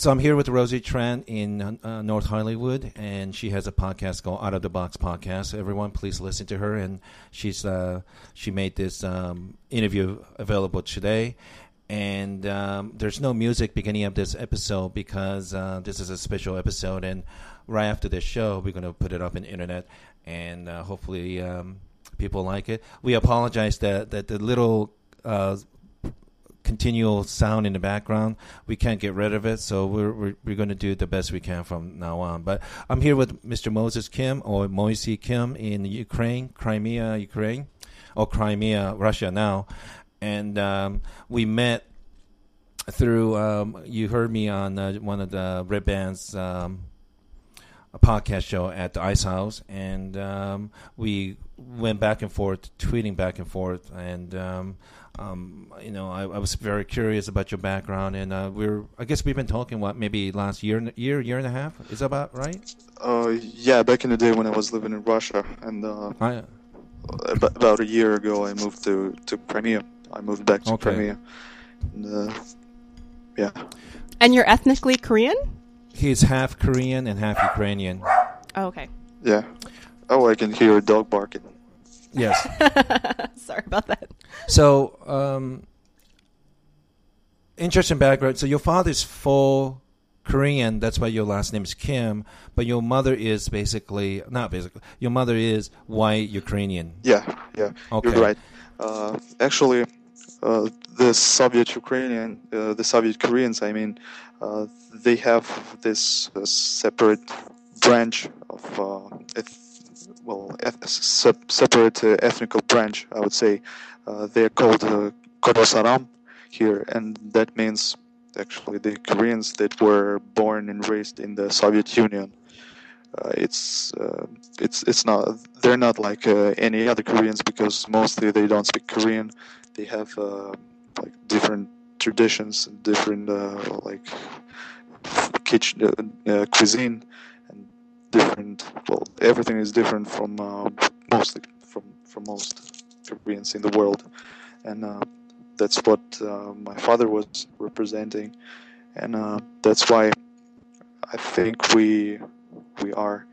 So I'm here with Rosie Tran in uh, North Hollywood, and she has a podcast called Out of the Box Podcast. Everyone, please listen to her, and she's uh, she made this um, interview available today. And um, there's no music beginning of this episode because uh, this is a special episode, and right after this show, we're going to put it up in the internet, and uh, hopefully um, people like it. We apologize that that the little uh, continual sound in the background. We can't get rid of it, so we're we're, we're going to do the best we can from now on. But I'm here with Mr. Moses Kim or Moise Kim in Ukraine, Crimea, Ukraine, or Crimea, Russia now, and um, we met through. Um, you heard me on uh, one of the Red Band's. Um, a podcast show at the Ice House, and um, we went back and forth, tweeting back and forth, and um, um, you know, I, I, was very curious about your background, and uh, we're I guess we've been talking what maybe last year, year, year and a half. Is that about right? Uh, yeah, back in the day when I was living in Russia, and uh, I, about a year ago, I moved to to Crimea. I moved back to okay. Crimea. And, uh, yeah. And you're ethnically Korean? He's half Korean and half Ukrainian. Oh, okay. Yeah. Oh, I can hear a dog barking. Yes. Sorry about that. So, um, interesting background. So, your father's full Korean. That's why your last name is Kim. But your mother is basically not basically. Your mother is white Ukrainian. Yeah, yeah. Okay. You're right. Uh, actually, uh, the Soviet Ukrainian, uh, the Soviet Koreans, I mean, uh, they have this uh, separate branch of uh, well, separate uh, ethnical branch, I would say. Uh, they're called uh, here, and that means actually the Koreans that were born and raised in the Soviet Union. Uh, it's uh, it's it's not they're not like uh, any other Koreans because mostly they don't speak Korean. They have uh, like different traditions, different like kitchen cuisine different. Well, everything is different from uh, mostly from from most Koreans in the world, and uh, that's what uh, my father was representing, and uh, that's why I think we we are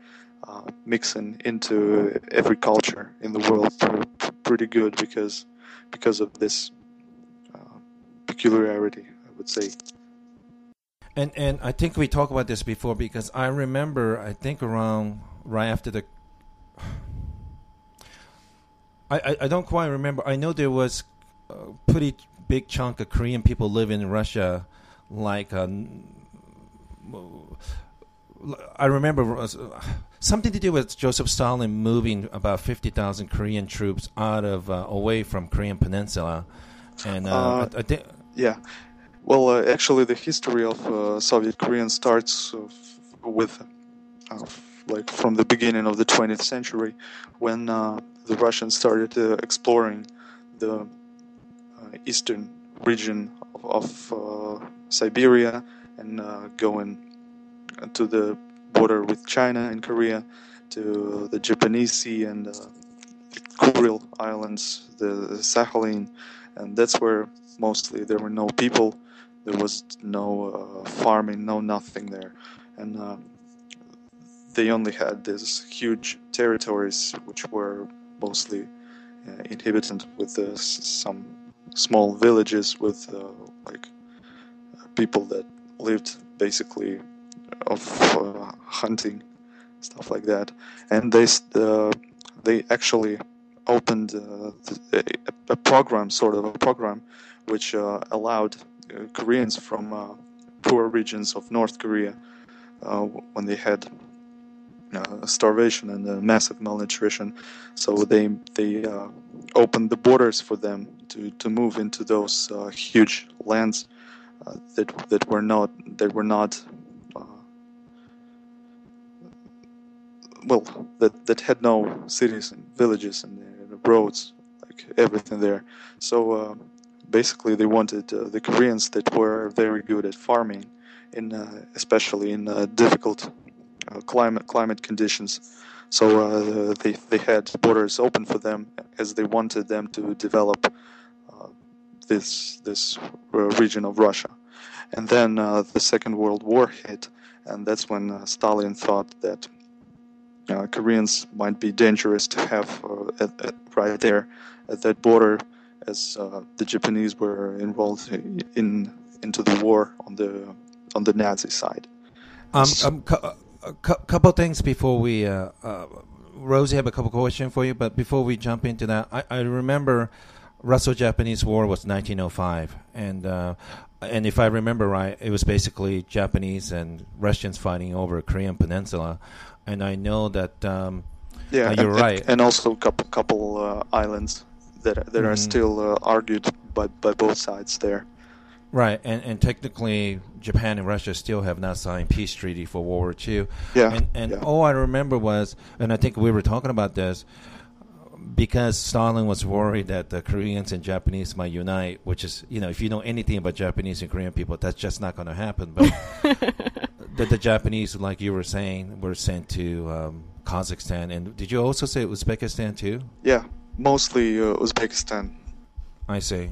uh, mixing into every culture in the world pretty good because because of this uh, peculiarity, I would say. And and I think we talked about this before because I remember I think around right after the I, I, I don't quite remember. I know there was a pretty big chunk of Korean people living in Russia, like uh, I remember something to do with Joseph Stalin moving about fifty thousand Korean troops out of uh, away from Korean Peninsula, and uh, uh I, I think yeah, well, uh, actually, the history of uh, Soviet Korean starts with, uh, like, from the beginning of the 20th century, when uh, the Russians started uh, exploring the uh, eastern region of, of Siberia and going to the border with China and Korea, to the Japanese Sea and the Kuril Islands, the Sakhalin, and that's where mostly there were no people there was no uh, farming, no nothing there, and uh, they only had these huge territories which were mostly uh, inhabited with uh, some small villages with uh, like people that lived basically of uh, hunting stuff like that. And they they actually opened a, a, program sort of a program which allowed uh, Uh, Koreans from uh, poor regions of North Korea uh, when they had uh, starvation and uh, massive malnutrition. So they they opened the borders for them to, to move into those huge lands that that were not that were not well that that had no cities and villages and, roads like everything there so uh, basically they wanted uh, the Koreans that were very good at farming, in uh, especially in uh, difficult uh, climate climate conditions. So uh, they they had borders open for them as they wanted them to develop uh, this this region of Russia, and then the Second World War hit, and that's when Stalin thought that Koreans might be dangerous to have at, at, right there at that border, as the Japanese were involved in into the war on the on the Nazi side. Um, um a couple things before we. Uh, uh, Rosie, have a couple questions for you, but before we jump into that, I, I remember Russo-Japanese War was 1905, and uh, and if I remember right, it was basically Japanese and Russians fighting over Korean Peninsula, and I know that. Um, yeah, you're and, right, and also a couple couple uh, islands that that mm-hmm. are still uh, argued by by both sides there. Right, and and technically, Japan and Russia still have not signed peace treaty for World War II. Yeah, and and yeah. all I remember was, and I think we were talking about this because Stalin was worried that the Koreans and Japanese might unite, which is, you know, if you know anything about Japanese and Korean people, that's just not going to happen. But the, the, Japanese, like you were saying, were sent to um, Kazakhstan, and did you also say Uzbekistan too? Yeah, mostly uh, Uzbekistan. I see.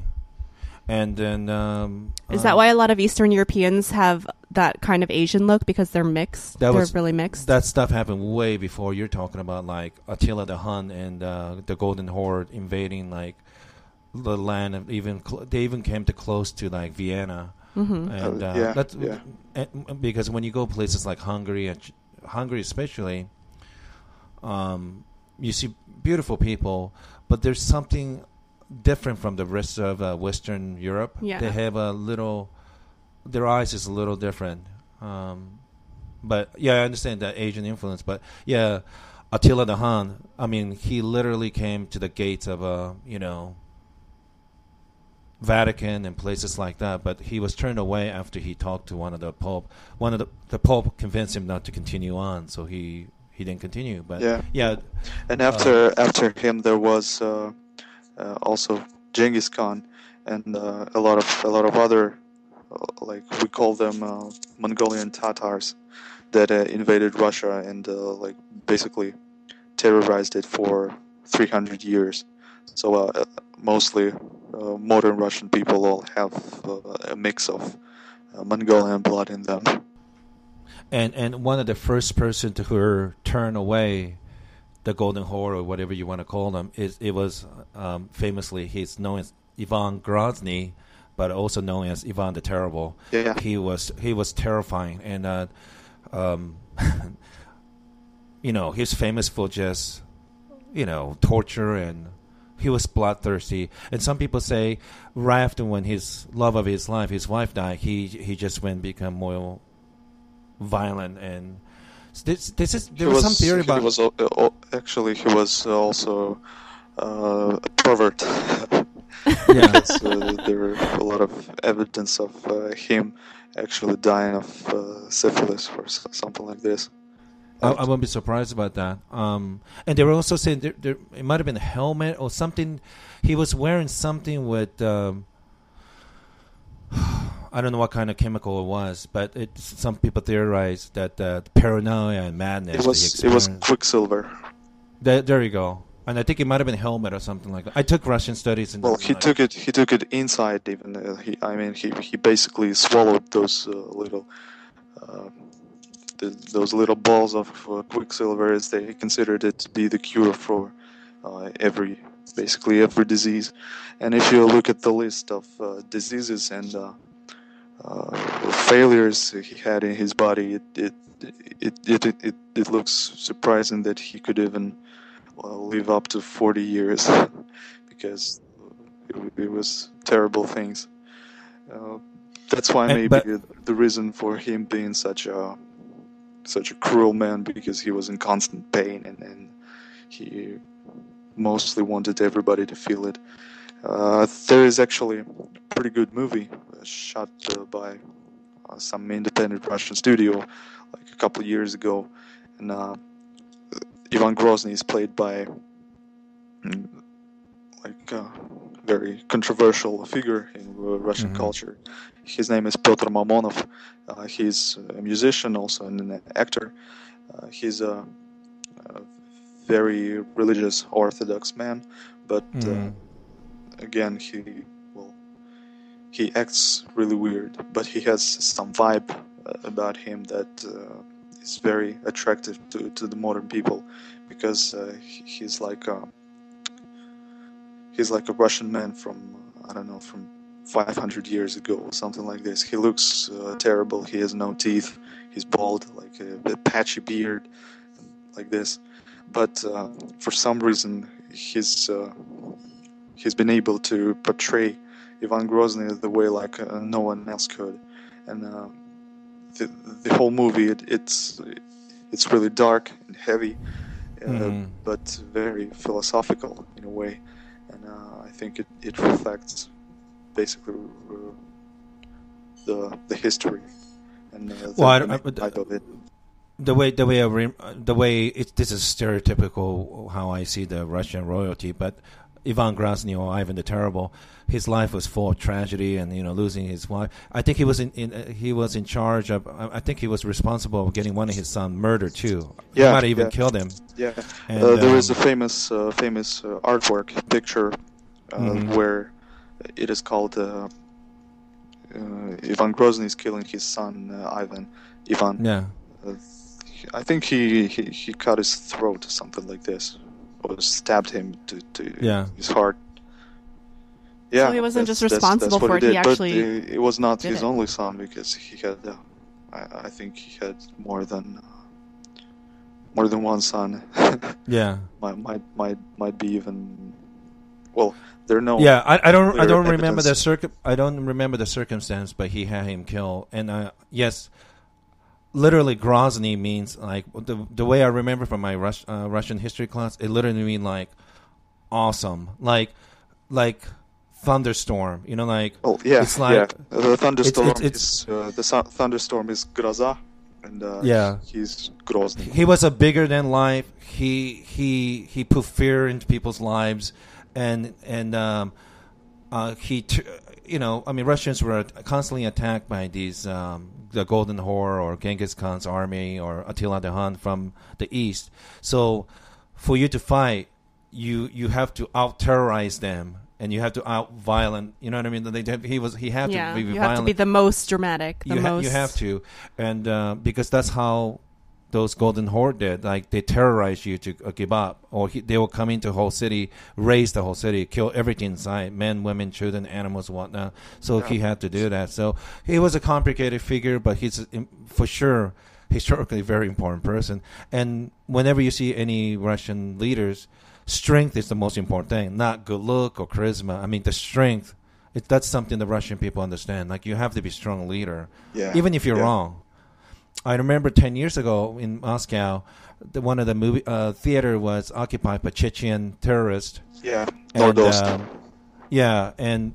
And then um, is that why a lot of Eastern Europeans have that kind of Asian look because they're mixed? they're was, really mixed. That stuff happened way before you're talking about like Attila the Hun and uh, the Golden Horde invading like the land of even cl- they even came to close to like Vienna. Mm-hmm. And uh, yeah, that's yeah. And, because when you go places like Hungary and Hungary especially, um, you see beautiful people, but there's something different from the rest of uh, Western Europe. Yeah. They have a little, their eyes is a little different. Um, but yeah, I understand that Asian influence. But yeah, Attila the Hun. I mean, he literally came to the gates of a uh, you know Vatican and places like that. But he was turned away after he talked to one of the Pope. One of the the Pope convinced him not to continue on, so he he didn't continue. But yeah, yeah. And after uh, after him, there was. Uh, uh, also Genghis Khan, and uh, a lot of a lot of other uh, like we call them Mongolian Tatars that invaded Russia and like basically terrorized it for 300 years. So mostly modern Russian people all have a mix of Mongolian blood in them and and one of the first person to her turn away the Golden Horde or whatever you want to call them. It, it was um, famously he's known as Ivan Grozny, but also known as Ivan the Terrible. Yeah, he was he was terrifying, and uh, um, you know he's famous for just you know torture and he was bloodthirsty. And some people say right after when his love of his life, his wife died, he he just went become more violent and this, this is there was, was, some theory about. He Was, uh, actually, he was also uh, a pervert. yeah, uh, there were a lot of evidence of uh, him actually dying of uh, syphilis or something like this. I, I, wouldn't be surprised about that. Um, and they were also saying there, there, it might have been a helmet or something. He was wearing something with. Um, I don't know what kind of chemical it was, but it, some people theorize that uh, paranoia and madness. It was it was quicksilver. There, there you go. And I think it might have been helmet or something like that. I took Russian studies. And well, he took it. He took it inside. Even uh, he, I mean, he he basically swallowed those uh, little, uh, the, those little balls of uh, quicksilver. As they considered it to be the cure for uh, every, basically every disease. And if you look at the list of uh, diseases and uh, failures he had in his body, it it, it it, it, it looks surprising that he could even well, live up to 40 years because it, it was terrible things. Uh, that's why maybe but, the reason for him being such a such a cruel man because he was in constant pain and, and he mostly wanted everybody to feel it. Uh, there is actually a pretty good movie uh, shot uh, by uh, some independent Russian studio like a couple of years ago, and uh, Ivan Grozny is played by mm, like a very controversial figure in Russian mm-hmm. culture. His name is Pyotr Mamonov. he's a musician, also and an actor. he's a, a, very religious Orthodox man, but mm again he well he acts really weird, but he has some vibe uh, about him that uh, is very attractive to, to the modern people because uh, he's like a, he's like a Russian man from I don't know from 500 years ago or something like this. He looks uh, terrible. He has no teeth. He's bald, like a, a patchy beard, like this. But uh, for some reason, he's uh, he's been able to portray Ivan Grozny the way like uh, no one else could, and uh, the the whole movie it, it's it's really dark and heavy, mm-hmm. but very philosophical in a way, and I think it, it reflects basically uh, the the history and uh, the well, I, I, of it. The way the way re, the way it, this is stereotypical how I see the Russian royalty, but Ivan Grozny or Ivan the Terrible, his life was full of tragedy and you know losing his wife. I think he was in, in uh, he was in charge of. I think he was responsible of getting one of his son murdered too. Yeah, he might have even yeah. killed him. Yeah, and, uh, there um, is a famous uh, famous uh, artwork picture mm-hmm. where it is called uh, uh, Ivan Grozny is killing his son uh, Ivan. Ivan. Yeah. I think he, he, he cut his throat or something like this, or stabbed him to, to yeah. his heart. Yeah, so he wasn't just responsible that's, that's for it. He, he actually. But it was not his it. only son because he had. Uh, I, I, think he had more than uh, more than one son. yeah. Might might might might be even. Well, there are no. Yeah, I, I don't. I don't evidence. remember the circ. I don't remember the circumstance, but he had him killed. And uh, yes, literally Grozny means like the the way I remember from my Rus- uh, Russian history class. It literally means like awesome, like like thunderstorm. You know, like oh yeah, it's like yeah. the thunderstorm it's, it's, is uh, the su- thunderstorm is Groza. And, uh, yeah, he's Grozny. He was a bigger than life. He he he put fear into people's lives and and um, uh, he, t- you know, I mean, Russians were constantly attacked by these um, the Golden Horde or Genghis Khan's army or Attila the Hun from the east. So, for you to fight, you you have to out terrorize them and you have to out violent. You know what I mean? They, he was he had yeah, to be you violent. have to be the most dramatic. The you, most... you have to, and uh, because that's how those golden horde did. Like they terrorize you to uh, give up, or he, they will come into whole city, raze the whole city, kill everything inside, men, women, children, animals, whatnot. So yeah. he had to do that. So he was a complicated figure, but he's for sure historically very important person. And whenever you see any Russian leaders, strength is the most important thing, not good look or charisma. I mean, the strength. It, that's something the Russian people understand. Like you have to be strong leader, yeah. even if you're yeah. wrong I remember 10 years ago in Moscow, the, one of the movie uh, theater was occupied by Chechen terrorists. Yeah, and, uh, yeah, and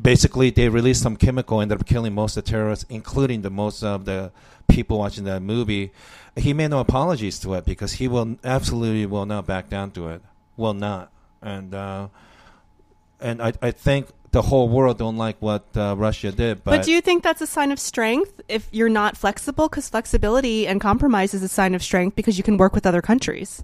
basically they released some chemical, and ended up killing most of the terrorists, including the most of the people watching that movie. He made no apologies to it because he will absolutely will not back down to it. Will not, and uh, and I I think the whole world don't like what uh, Russia did. But, but, do you think that's a sign of strength if you're not flexible? Because flexibility and compromise is a sign of strength because you can work with other countries.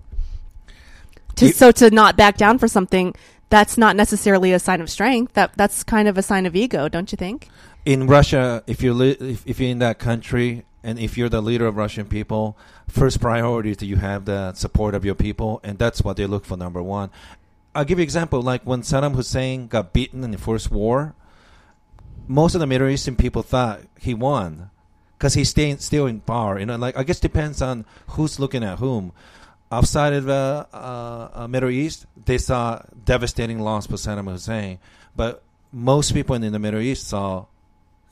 To, you, so to not back down for something, that's not necessarily a sign of strength. That that's kind of a sign of ego, don't you think? In Russia, if you're li- if, if you're in that country and if you're the leader of Russian people, first priority is that you have the support of your people, and that's what they look for number one. I'll give you an example. Like when Saddam Hussein got beaten in the first war, most of the Middle Eastern people thought he won because he's staying still in power. You know, like I guess it depends on who's looking at whom. Outside of the uh, uh, Middle East, they saw devastating loss for Saddam Hussein, but most people in the Middle East saw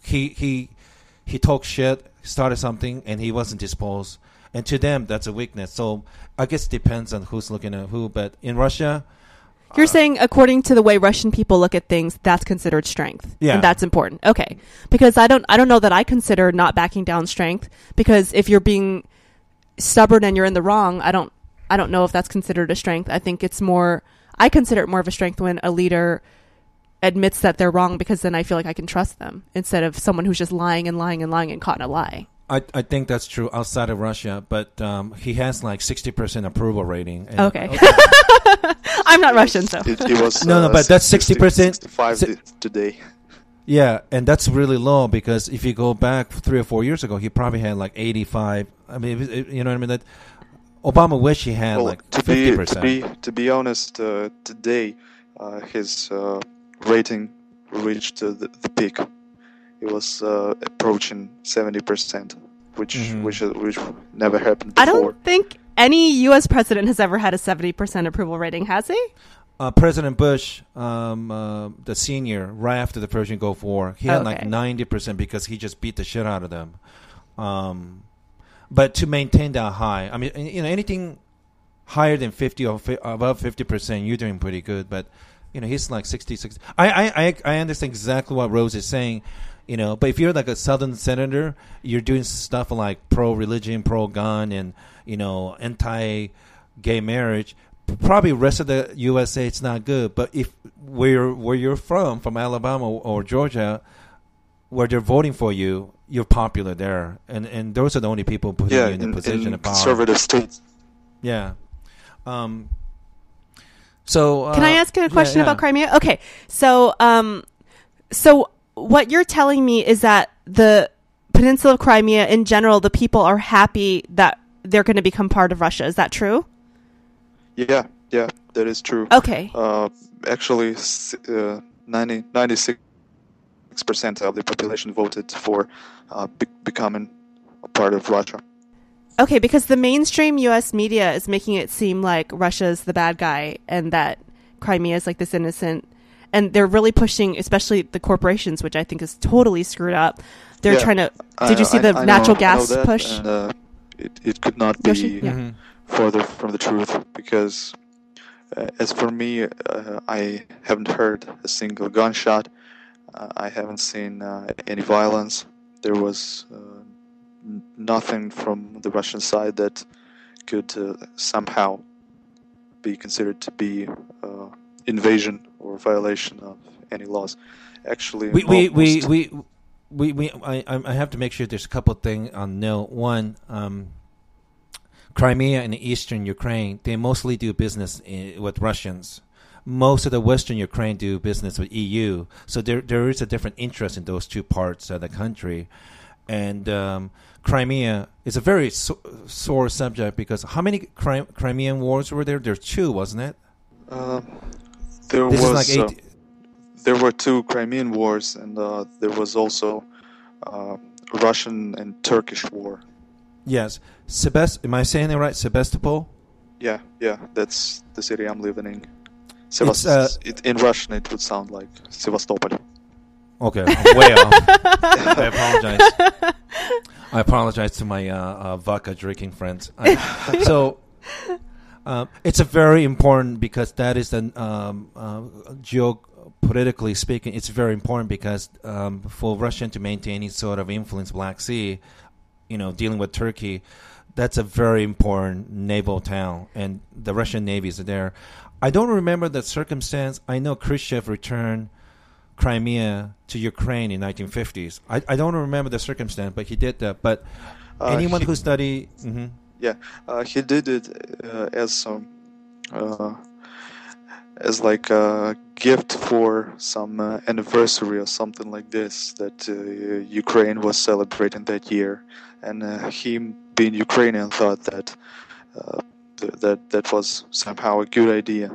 he he he talked shit, started something, and he wasn't disposed. And to them, that's a weakness. So I guess it depends on who's looking at who. But in Russia, you're uh, saying, according to the way Russian people look at things, that's considered strength. Yeah. And that's important. Okay. Because I don't, I don't know that I consider not backing down strength because if you're being stubborn and you're in the wrong, I don't, I don't know if that's considered a strength. I think it's more, I consider it more of a strength when a leader admits that they're wrong because then I feel like I can trust them instead of someone who's just lying and lying and lying and caught in a lie. I, I think that's true outside of Russia, but um, he has like sixty percent approval rating. okay, okay. I'm not Russian, so it, it was no, no, uh, but that's sixty percent. Sixty-five today. Yeah, and that's really low because if you go back three or four years ago, he probably had like 85. I mean, it, it, you know what I mean? That Obama wish he had Well, like to 50 be to be to be honest, uh, today uh, his uh, rating reached uh, the, the peak. It was uh, approaching seventy percent, which Mhm. which uh, which never happened before. I don't think any U.S. president has ever had a 70% approval rating, has he? uh, President Bush, um, uh, the senior, right after the Persian Gulf War, he had like 90% because he just beat the shit out of them. Um, but to maintain that high, I mean, you know, anything higher than 50 or fi- above 50%, you're doing pretty good. But, you know, he's like 60, 60. I, I, I, I understand exactly what Rose is saying. You know, but if you're like a Southern senator, you're doing stuff like pro-religion, pro-gun, and you know, anti-gay marriage. Probably rest of the USA, it's not good. But if where where you're from, from Alabama or Georgia, where they're voting for you, you're popular there, and and those are the only people putting yeah, you in the position in of power. conservative states. Yeah. Um. So uh, Can I ask you a yeah, question yeah. about Crimea? Okay, so um, so what you're telling me is that the peninsula of Crimea, in general, the people are happy that they're going to become part of Russia. Is that true? Yeah, yeah, that is true. Okay. Uh, actually, uh, 90, 96% of the population voted for uh, be- becoming a part of Russia. Okay, because the mainstream U.S. media is making it seem like Russia's the bad guy and that Crimea is like this innocent, and they're really pushing, especially the corporations, which I think is totally screwed up. They're Yeah, trying to. I- Did you see I- the I natural know gas that, push? And, uh, it, it could not be Yoshi? Yeah. Mhm. further from the truth because, uh, as for me, uh, I haven't heard a single gunshot. Uh, I haven't seen uh, any violence. There was uh, n- nothing from the Russian side that could uh, somehow be considered to be uh, invasion or violation of any laws. Actually, we we, we we we we I I have to make sure there's a couple things on note. One, um, Crimea and eastern Ukraine, they mostly do business i with Russians. Most of the western Ukraine do business with EU, so there there is a different interest in those two parts of the country, and um, Crimea is a very so- sore subject because how many Cri- Crimean wars were there? There's two, wasn't it? Uh, there This was like uh, there were two Crimean wars, and uh, there was also uh, Russian and Turkish war. Yes, Sebast. Am I saying it right? Sebastopol. Yeah, yeah, that's the city I'm living in. Sevast- uh, it, in Russian, it would sound like Sevastopol. Okay, I'm way off. I apologize. I apologize to my uh, uh, vodka drinking friends. I, so um, it's a very important because that is an um, uh, geopolitically speaking, it's very important because um, for Russia to maintain any sort of influence Black Sea, you know, dealing with Turkey, that's a very important naval town, and the Russian navy is there. I don't remember the circumstance. I know Khrushchev returned Crimea to Ukraine in 1950s. I, I don't remember the circumstance, but he did that. But Uh, anyone he- who study, mhm. Yeah, uh, he did it uh, as some uh, as like a gift for some uh, anniversary or something like this that uh, Ukraine was celebrating that year, and uh, him being Ukrainian thought that uh, th- that that was somehow a good idea.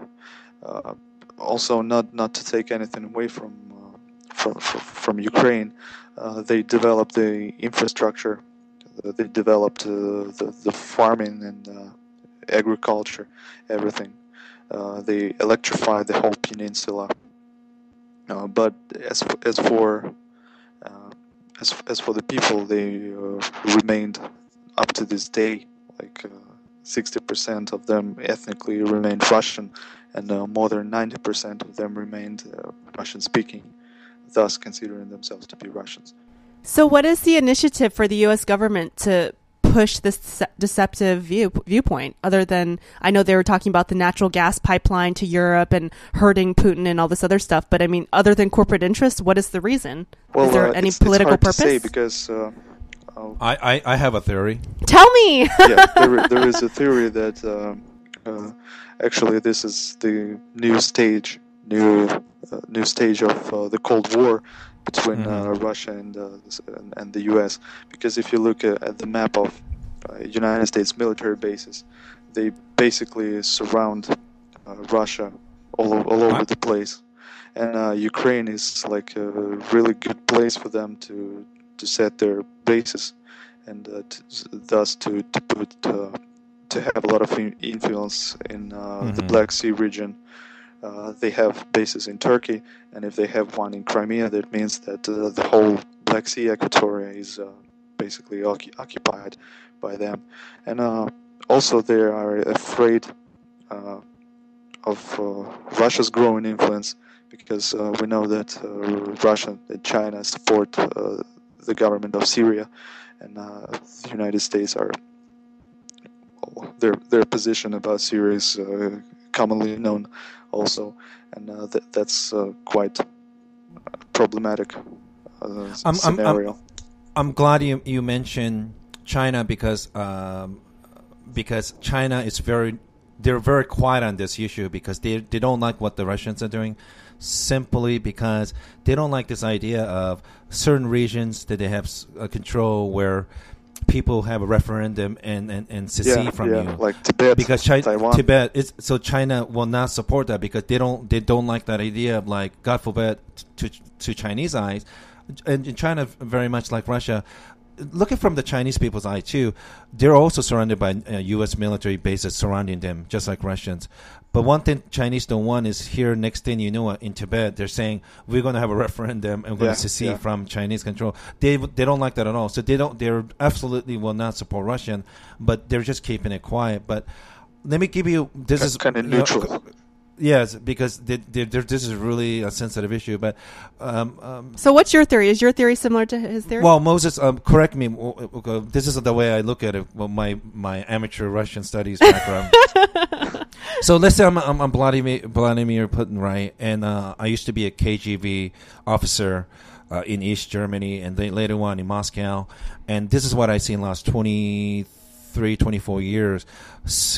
Uh, also, not not to take anything away from uh, from from, Ukraine, uh, they developed the infrastructure uh, they developed uh, the, the farming and uh, agriculture, everything. Uh, they electrified the whole peninsula. But as as for as, as for the people, they remained up to this day. Like uh, sixty percent of them ethnically remained Russian, and uh, more than ninety percent of them remained uh, Russian-speaking, thus considering themselves to be Russians. So, what is the initiative for the U.S. government to push this deceptive view viewpoint? Other than I know they were talking about the natural gas pipeline to Europe and hurting Putin and all this other stuff, but I mean, other than corporate interests, what is the reason? Well, is there uh, any it's, political it's hard purpose? to say because uh, uh, I, I, I have a theory. Tell me. yeah, there, there is a theory that um uh, actually this is the new stage, new new stage of the Cold War between Mhm. Russia and, and and the U.S. Because if you look at, at the map of United States military bases, they basically surround Russia all, all over the place. And uh, Ukraine is like a really good place for them to to set their bases, and uh, to, thus to to put uh, to have a lot of influence in uh, the. Black Sea region. Uh, they have bases in Turkey, and if they have one in Crimea, that means that uh, the whole Black Sea aquatoria is uh, basically occu- occupied by them. And uh, also, they are afraid uh, of Russia's growing influence because we know that Russia and China support the government of Syria, and the United States are well, their their position about Syria is commonly known, also, and uh, th- that's uh, quite problematic uh, I'm- I'm- I'm- scenario. I'm glad you you mentioned China because um, because China is very they're very quiet on this issue because they they don't like what the Russians are doing simply because they don't like this idea of certain regions that they have uh, control where people have a referendum and and, and secede yeah, from yeah, you like Tibet, because China, Taiwan. Tibet is so China will not support that because they don't they don't like that idea of like God forbid to to Chinese eyes, and in China very much like Russia. Looking from the Chinese people's eye too, they're also surrounded by uh, U.S. military bases surrounding them, just like Russians. But one thing Chinese don't want is here. Next thing you know, in Tibet, they're saying we're going to have a referendum and we're going to secede yeah. from Chinese control. They they don't like that at all. So they don't. They absolutely will not support Russian, but they're just keeping it quiet. But let me give you this is kind of you know, neutral. yes, because they, they, they're, this is really a sensitive issue. But um, um, So what's your theory? Is your theory similar to his theory? well, Moses, um, correct me. This is the way I look at it. Well, my my amateur Russian studies background. so let's say I'm I'm, I'm Vladimir Vladimir Putin, right? And uh, I used to be a KGB officer uh, in East Germany, and then later on in Moscow. And this is what I see in the last 23, 24 years.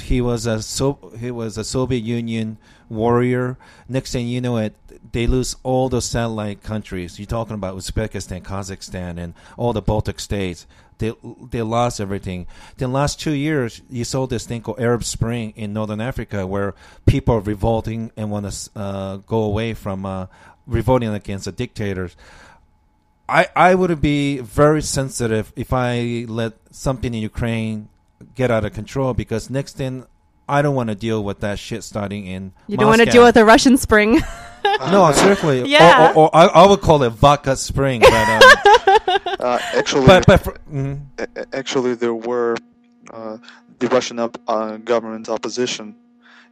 He was a so he was a Soviet Union warrior. Next thing you know, it they lose all those satellite countries. You're talking about Uzbekistan, Kazakhstan, and all the Baltic states. They they lost everything. Then last two years, you saw this thing called Arab Spring in Northern Africa, where people are revolting and want to uh, go away from uh, revolting against the dictators. I I would be very sensitive if I let something in Ukraine get out of control because next thing I don't want to deal with that shit starting in. you don't want to deal with the Russian Spring. No, seriously. Yeah. Or, or, or I, I would call it vodka spring, but um, Uh, actually, but but for, mhm. a- actually there were uh, the Russian op- uh, government opposition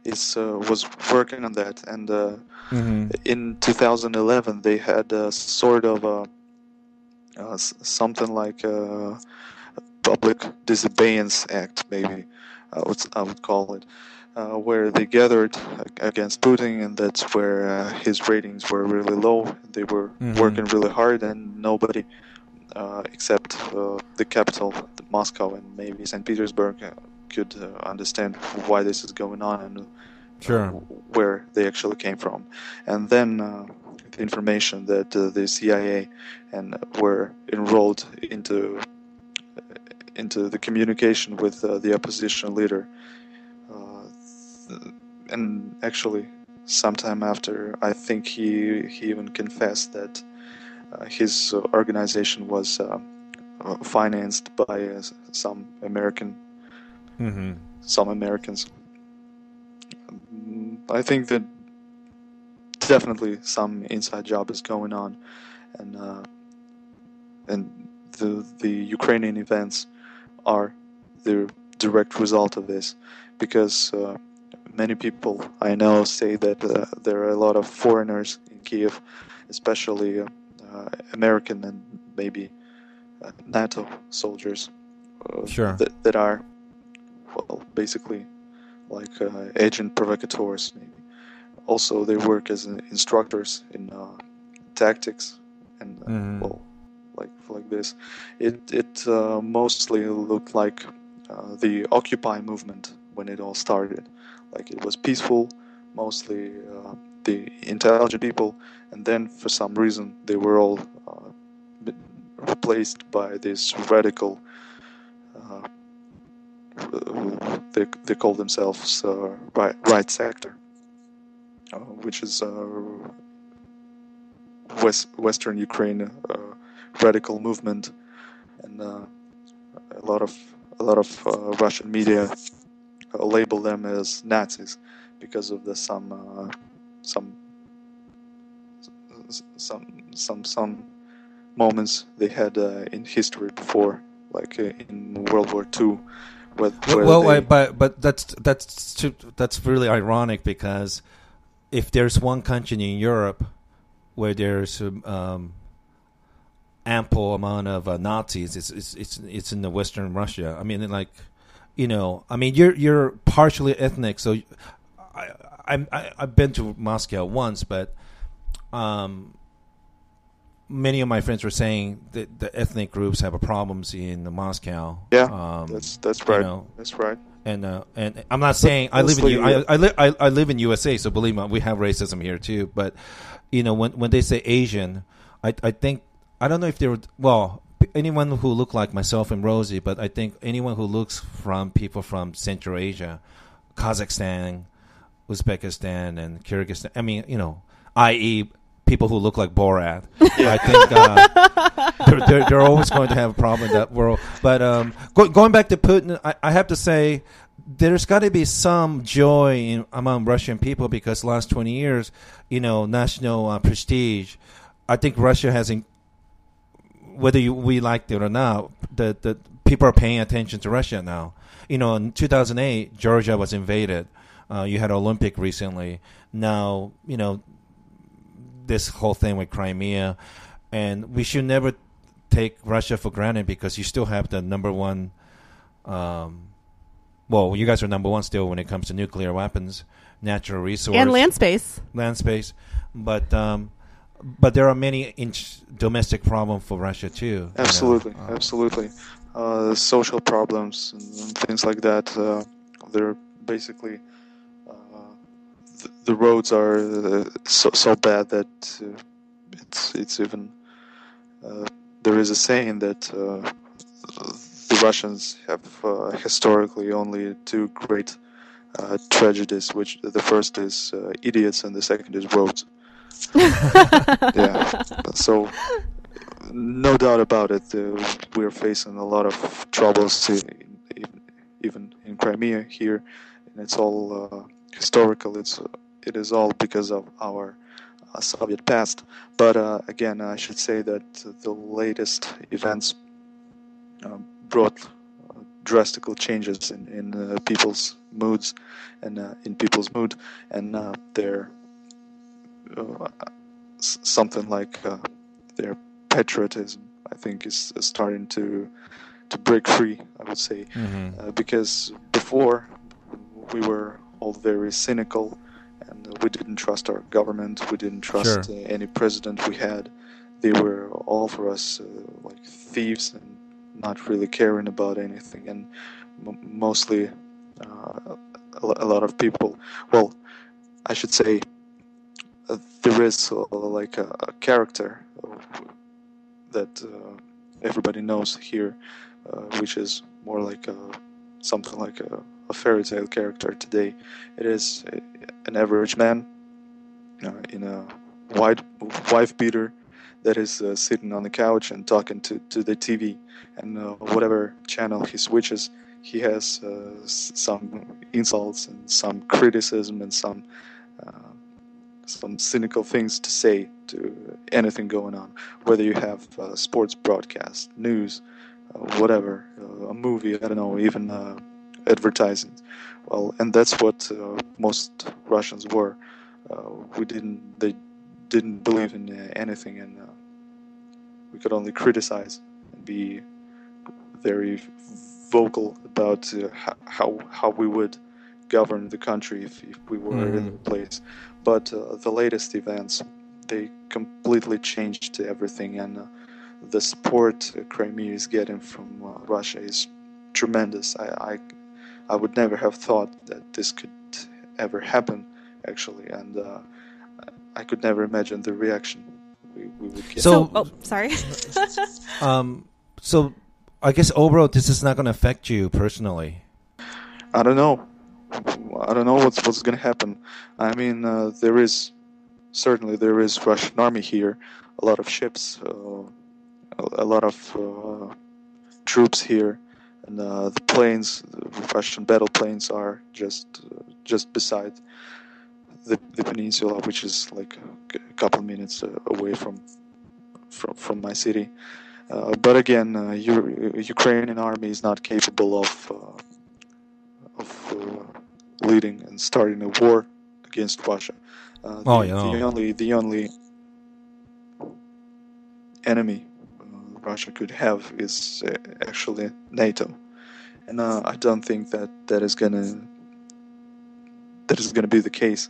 is uh, was working on that, and uh, Mhm. in 2011 they had a sort of a, uh, something like a public disobedience act, maybe I would I would call it. Uh, where they gathered against Putin, and that's where uh, his ratings were really low. They were Mhm. working really hard, and nobody except uh, the capital, Moscow, and maybe St. Petersburg, uh, could uh, understand why this is going on and uh, Sure. where they actually came from. And then uh, the information that uh, the CIA and were enrolled into into the communication with uh, the opposition leader. Uh, th- and actually, sometime after, I think he he even confessed that uh, his uh, organization was uh, uh, financed by uh, some American Mhm. some Americans. Mm, I think that definitely some inside job is going on, and uh, and the the Ukrainian events are the direct result of this, because uh, many people I know say that uh, there are a lot of foreigners in Kiev, especially uh, American and maybe uh, NATO soldiers, uh, Sure. that, that are well, basically like uh, agent provocateurs, maybe. Also, they work as instructors in uh, tactics and uh, Mhm. well, like like this. It it uh, mostly looked like uh, the Occupy movement when it all started. Like it was peaceful, mostly uh, the intelligent people, and then for some reason they were all uh, replaced by this radical. Uh, they they call themselves uh, right right sector, uh, which is a West Western Ukraine radical movement, and a lot of a lot of Russian media label them as Nazis because of the some some some some some moments they had uh, in history before, like uh, in World War II. Where well, they... but but that's that's too, that's really ironic because if there's one country in Europe where there's um, ample amount of uh, Nazis, it's, it's it's it's in the Western Russia. I mean, like you know, I mean, you're you're partially ethnic, so I, I, I have been to Moscow once, but um, many of my friends were saying that the ethnic groups have problems in Moscow. Yeah, um, that's that's right. You know, that's right. And uh, and I'm not saying I live in I, I, I, I live in USA, so believe me, we have racism here too. But you know, when when they say Asian, I I think I don't know if they were well anyone who look like myself and Rosie, but I think anyone who looks from people from Central Asia, Kazakhstan, Uzbekistan, and Kyrgyzstan. I mean, you know, i.e., people who look like Borat. I think uh, they're, they're, they're, always going to have a problem in that world. But um, go, going back to Putin, I, I have to say there's got to be some joy in, among Russian people because last 20 years, you know, national uh, prestige. I think Russia has in, whether you, we liked it or not, the, the people are paying attention to Russia now. You know, in 2008, Georgia was invaded. Uh, you had Olympic recently. Now, you know, this whole thing with Crimea, and we should never take Russia for granted because you still have the number one. Um, well, you guys are number one still when it comes to nuclear weapons, natural resources, and land space. Land space, but um, but there are many in- domestic problems for Russia too. Absolutely, you know? uh, absolutely. Uh, social problems and, things like that. Uh, they're basically uh, th- the roads are uh, so, so bad that uh, it's it's even there is a saying that the Russians have historically only two great tragedies, which the first is idiots and the second is roads. yeah. So, no doubt about it, uh, we're facing a lot of troubles, in, even in Crimea here, and it's all uh, historical. It's uh, it is all because of our uh, Soviet past. But uh, again, I should say that the latest events uh, brought drastical changes in, in people's moods and in people's mood, and their uh, something like uh, their patriotism, I think, is, is, starting to to break free. I would say mm-hmm. Uh, because before we were all very cynical and we didn't trust our government. We didn't trust sure. any president we had. They were all for us like thieves and not really caring about anything and m- mostly uh, a, lot of people well i should say uh, there is uh, like a, a, character that uh, everybody knows here, which is more like a, something like a, a, fairy tale character today. It is an average man in a white wife beater that is uh, sitting on the couch and talking to, to the TV, and uh, whatever channel he switches, he has uh, some insults and some criticism and some some cynical things to say to anything going on, whether you have uh, sports broadcast, news, uh, whatever, uh, a movie, I don't know, even uh, advertising. Well, and that's what uh, most Russians were. Uh, we didn't, they didn't believe in anything, and we could only criticize and be very vocal about how how we would govern the country if, if we were mm. in place. But uh, the latest events, they completely changed everything, and uh, the support Crimea is getting from uh, Russia is tremendous. I, I, I would never have thought that this could ever happen, actually, and uh, I could never imagine the reaction we, we would get. So, oh, sorry. um, so I guess overall, this is not going to affect you personally. I don't know. I don't know what's what's going to happen. I mean, uh, there is certainly there is Russian army here, a lot of ships, uh, a, a, lot of uh, troops here, and uh, the planes, the Russian battle planes, are just uh, just beside the, the peninsula, which is like a couple minutes uh, away from from from my city. Uh, but again, uh, Ukrainian army is not capable of of leading and starting a war against Russia. Uh, oh, yeah. The only the only enemy uh, Russia could have is uh, actually NATO, and I don't think that that is gonna that is gonna be the case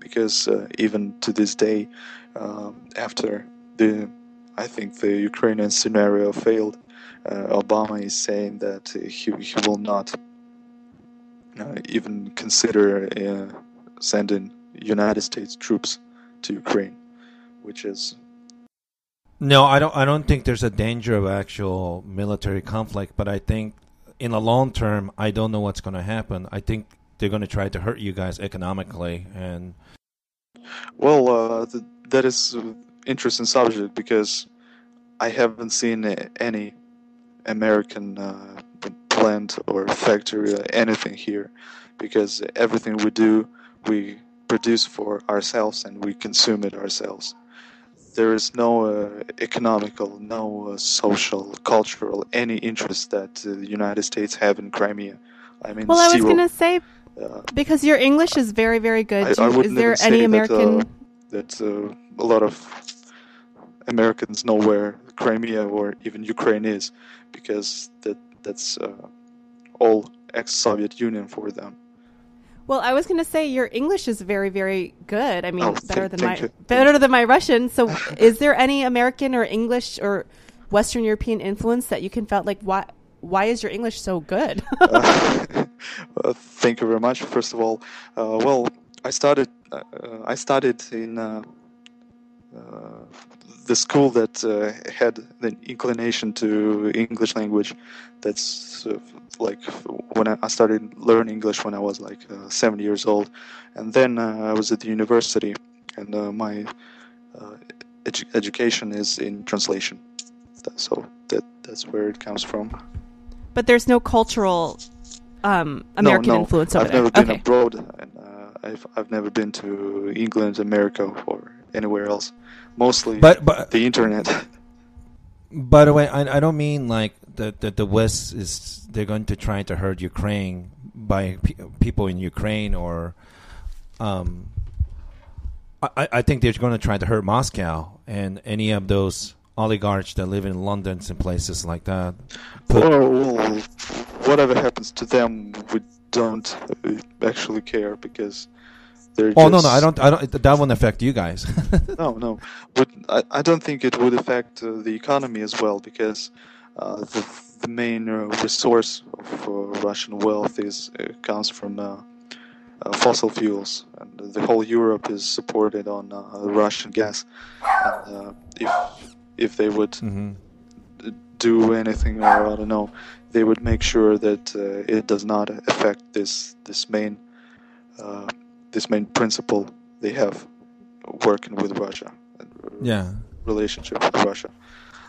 because uh, even to this day, um, after the, I think the Ukrainian scenario failed, uh, Obama is saying that he, he will not uh, even consider uh, sending United States troops to Ukraine, which is. No, I don't. I don't think there's a danger of actual military conflict, but I think in the long term, I don't know what's going to happen. I think they're going to try to hurt you guys economically and well uh, th- that is an interesting subject because i haven't seen any american uh, plant or factory or anything here because everything we do we produce for ourselves and we consume it ourselves there is no uh, economical no uh, social cultural any interest that the united states have in crimea i mean well i was going to say because your English is very, very good. I, I is there any American? That, uh, that uh, a lot of Americans know where Crimea or even Ukraine is, because that that's uh, all ex-Soviet Union for them. Well, I was going to say your English is very, very good. I mean, oh, better than my you. better than my Russian. So, is there any American or English or Western European influence that you can felt like why why is your English so good? uh, uh, thank you very much. First of all, uh, well, I started uh, I studied in uh, uh, the school that had the inclination to English language. That's like when I started learning English when I was like seven years old, and then I was at the university, and my edu- education is in translation. So that that's where it comes from. But there's no cultural um, American no, no. influence over I've there. I've never been okay. abroad, and uh, I've I've never been to England, America, or anywhere else. Mostly, but, but the internet. By the way, I, I don't mean like the, the the West is they're going to try to hurt Ukraine by pe- people in Ukraine or um I, I think they're going to try to hurt Moscow and any of those oligarchs that live in London and places like that. well, whatever happens to them, we don't actually care because they're. Oh just... no, no, I don't. I don't. That won't affect you guys. no, no, but I, I don't think it would affect uh, the economy as well because the the main uh, resource of uh, Russian wealth is uh, comes from. Uh, fossil fuels, and the whole Europe is supported on Russian gas. And, if if they would mm-hmm. do anything, or I don't know, they would make sure that uh, it does not affect this this main uh, this main principle they have working with Russia. Yeah, relationship with Russia.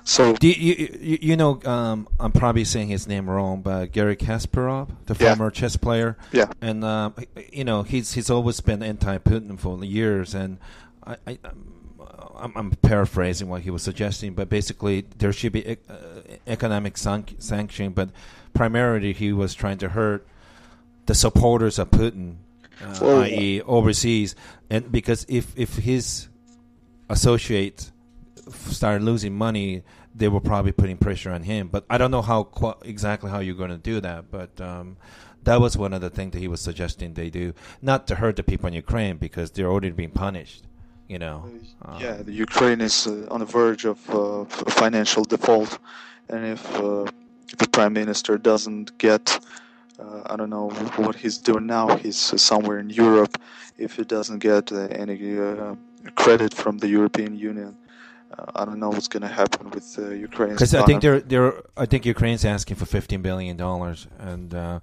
So you, you, you know um, I'm probably saying his name wrong, but Gary Kasparov, the yeah. former chess player, yeah, and uh, you know he's he's always been anti-Putin for years, and I, I I'm, I'm, paraphrasing what he was suggesting, but basically there should be uh, economic san- sanction, but primarily he was trying to hurt the supporters of Putin, uh, well, i.e., overseas, and because if if his associates start losing money, they were probably putting pressure on him. But I don't know how qu- exactly how you're going to do that, but. Um, that was one of the things that he was suggesting they do, not to hurt the people in Ukraine because they're already being punished you know. Uh, yeah, the Ukraine is uh, on the verge of uh, financial default, and if the prime minister doesn't get uh, I don't know what he's doing now. He's uh, somewhere in Europe. If he doesn't get uh, any credit from the European Union. Uh, I don't know what's going to happen with uh, Ukraine. Because I think they're they're I think Ukraine's asking for fifteen billion dollars, and uh,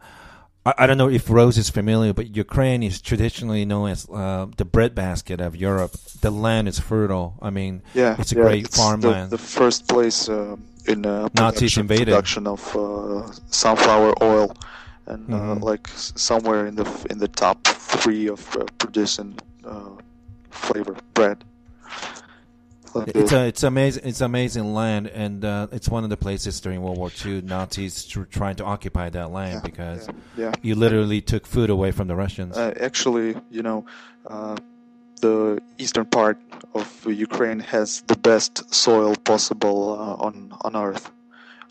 I, I, don't know if Rose is familiar, but Ukraine is traditionally known as uh, the breadbasket of Europe. The land is fertile. I mean, yeah, it's a yeah, great it's farmland. The, the first place uh, in uh, Nazis production, invaded. production of uh, sunflower oil, and uh, Mhm. like somewhere in the in the top three of uh, producing uh, flavor bread. It's a, it's amazing. It's amazing land, and uh, it's one of the places during World War II Nazis tr- trying to occupy that land yeah, because yeah, yeah. you literally took food away from the Russians. Uh, actually, you know, uh, the eastern part of Ukraine has the best soil possible uh, on on Earth.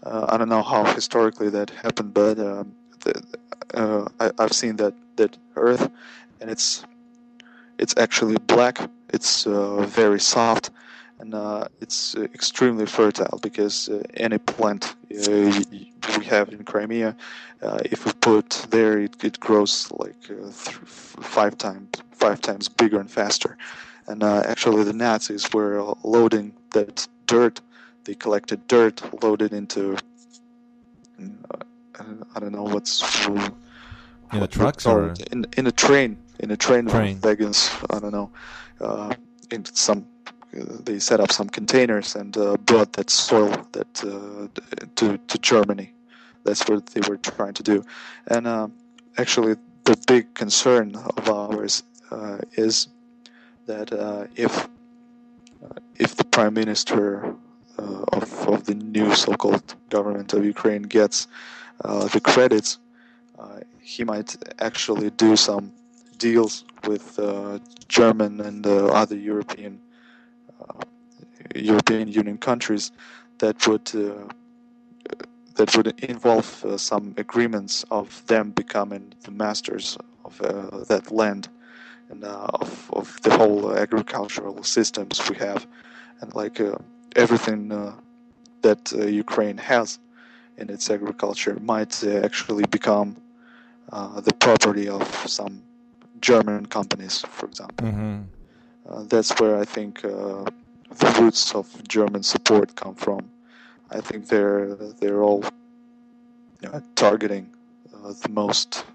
Uh, I don't know how historically that happened, but um, the, uh, I, I've seen that that Earth, and it's it's actually black. It's uh, very soft, and uh, it's uh, extremely fertile because uh, any plant uh, we have in Crimea, uh, if we put there, it, it grows like uh, th- five times five times bigger and faster. And uh, actually, the Nazis were loading that dirt. They collected dirt, loaded into I don't know what's in the trucks or in in a train in a train, Train. wagons I don't know uh, in some they set up some containers and uh, brought that soil that uh, to to Germany. That's what they were trying to do. And uh, actually the big concern of ours uh, is that if if the prime minister uh, of, of the new so-called government of Ukraine gets uh, the credits uh, he might actually do some deals with German and other European European Union countries that would uh, that would involve uh, some agreements of them becoming the masters of uh, that land and uh, of of the whole agricultural systems we have and like uh, everything uh, that uh, Ukraine has in its agriculture might uh, actually become uh, the property of some German companies, for example. hmm Uh, that's where I think uh, the roots of German support come from. I think they're they're all uh, targeting uh, the most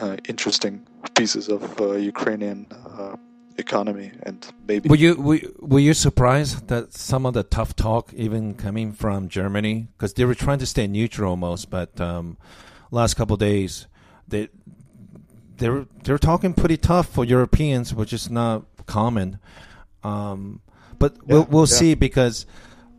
uh, interesting pieces of uh, Ukrainian uh, economy, and maybe Were you were, were you surprised that some of the tough talk even coming from Germany because they were trying to stay neutral almost, but um, last couple days they they're they're talking pretty tough for Europeans, which is not common. Um, but we'll we'll yeah. see because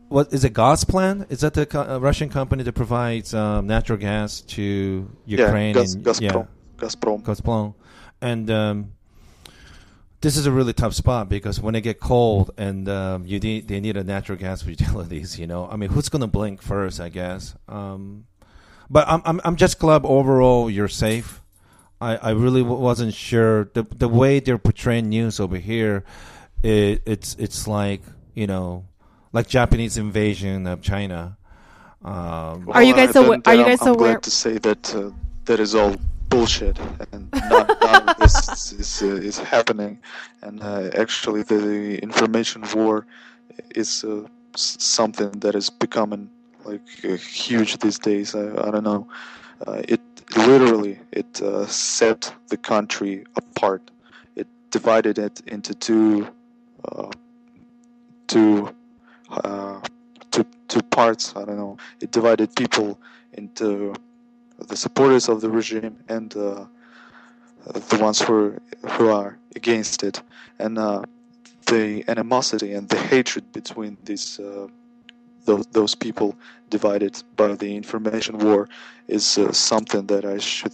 what is it? Gazplan is that the co- uh, Russian company that provides um, natural gas to Ukraine? yeah, Gaz, and, Gazprom, yeah, Gazprom. Gazprom. And um, this is a really tough spot because when it get cold and um, you need they need a natural gas for utilities, you know. I mean, who's gonna blink first? I guess. Um, but I'm I'm I'm just glad overall you're safe. I, I really w- wasn't sure the the way they're portraying news over here. It, it's it's like you know, like Japanese invasion of China. Um, Are you guys then- awa- then are you I'm- guys I'm aware- glad to say that uh, that is all bullshit, and none, none of this is, uh, is happening. And uh, actually, the information war is uh, something that is becoming like uh, huge these days. I, I don't know. Uh, it literally it uh, set the country apart. It divided it into two two uh, two parts. I don't know. It divided people into the supporters of the regime and uh, the ones who who are against it, and uh, the animosity and the hatred between these uh, those those people divided by the information war is uh, something that I should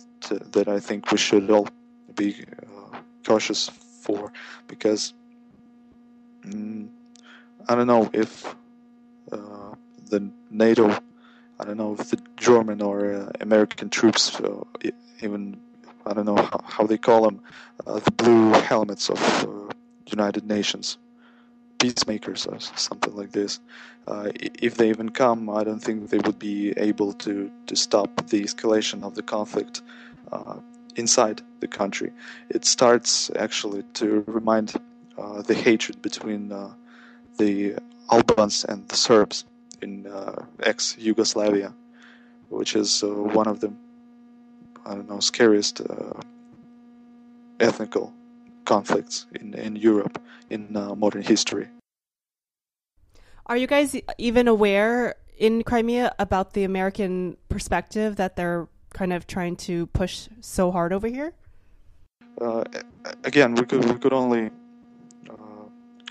that I think we should all be uh, cautious for because mm, I don't know if uh, the NATO, I don't know if the German or uh, American troops, uh, even I don't know how, how they call them, uh, the blue helmets of uh, United Nations, peacemakers or something like this. Uh, if they even come, I don't think they would be able to, to stop the escalation of the conflict uh, inside the country. It starts actually to remind the hatred between uh, the Albans and the Serbs in uh, ex-Yugoslavia, which is uh, one of the I don't know scariest uh, ethnical conflicts in in Europe in modern history. Are you guys even aware in Crimea about the American perspective that they're kind of trying to push so hard over here? Uh, again, we could we could only uh,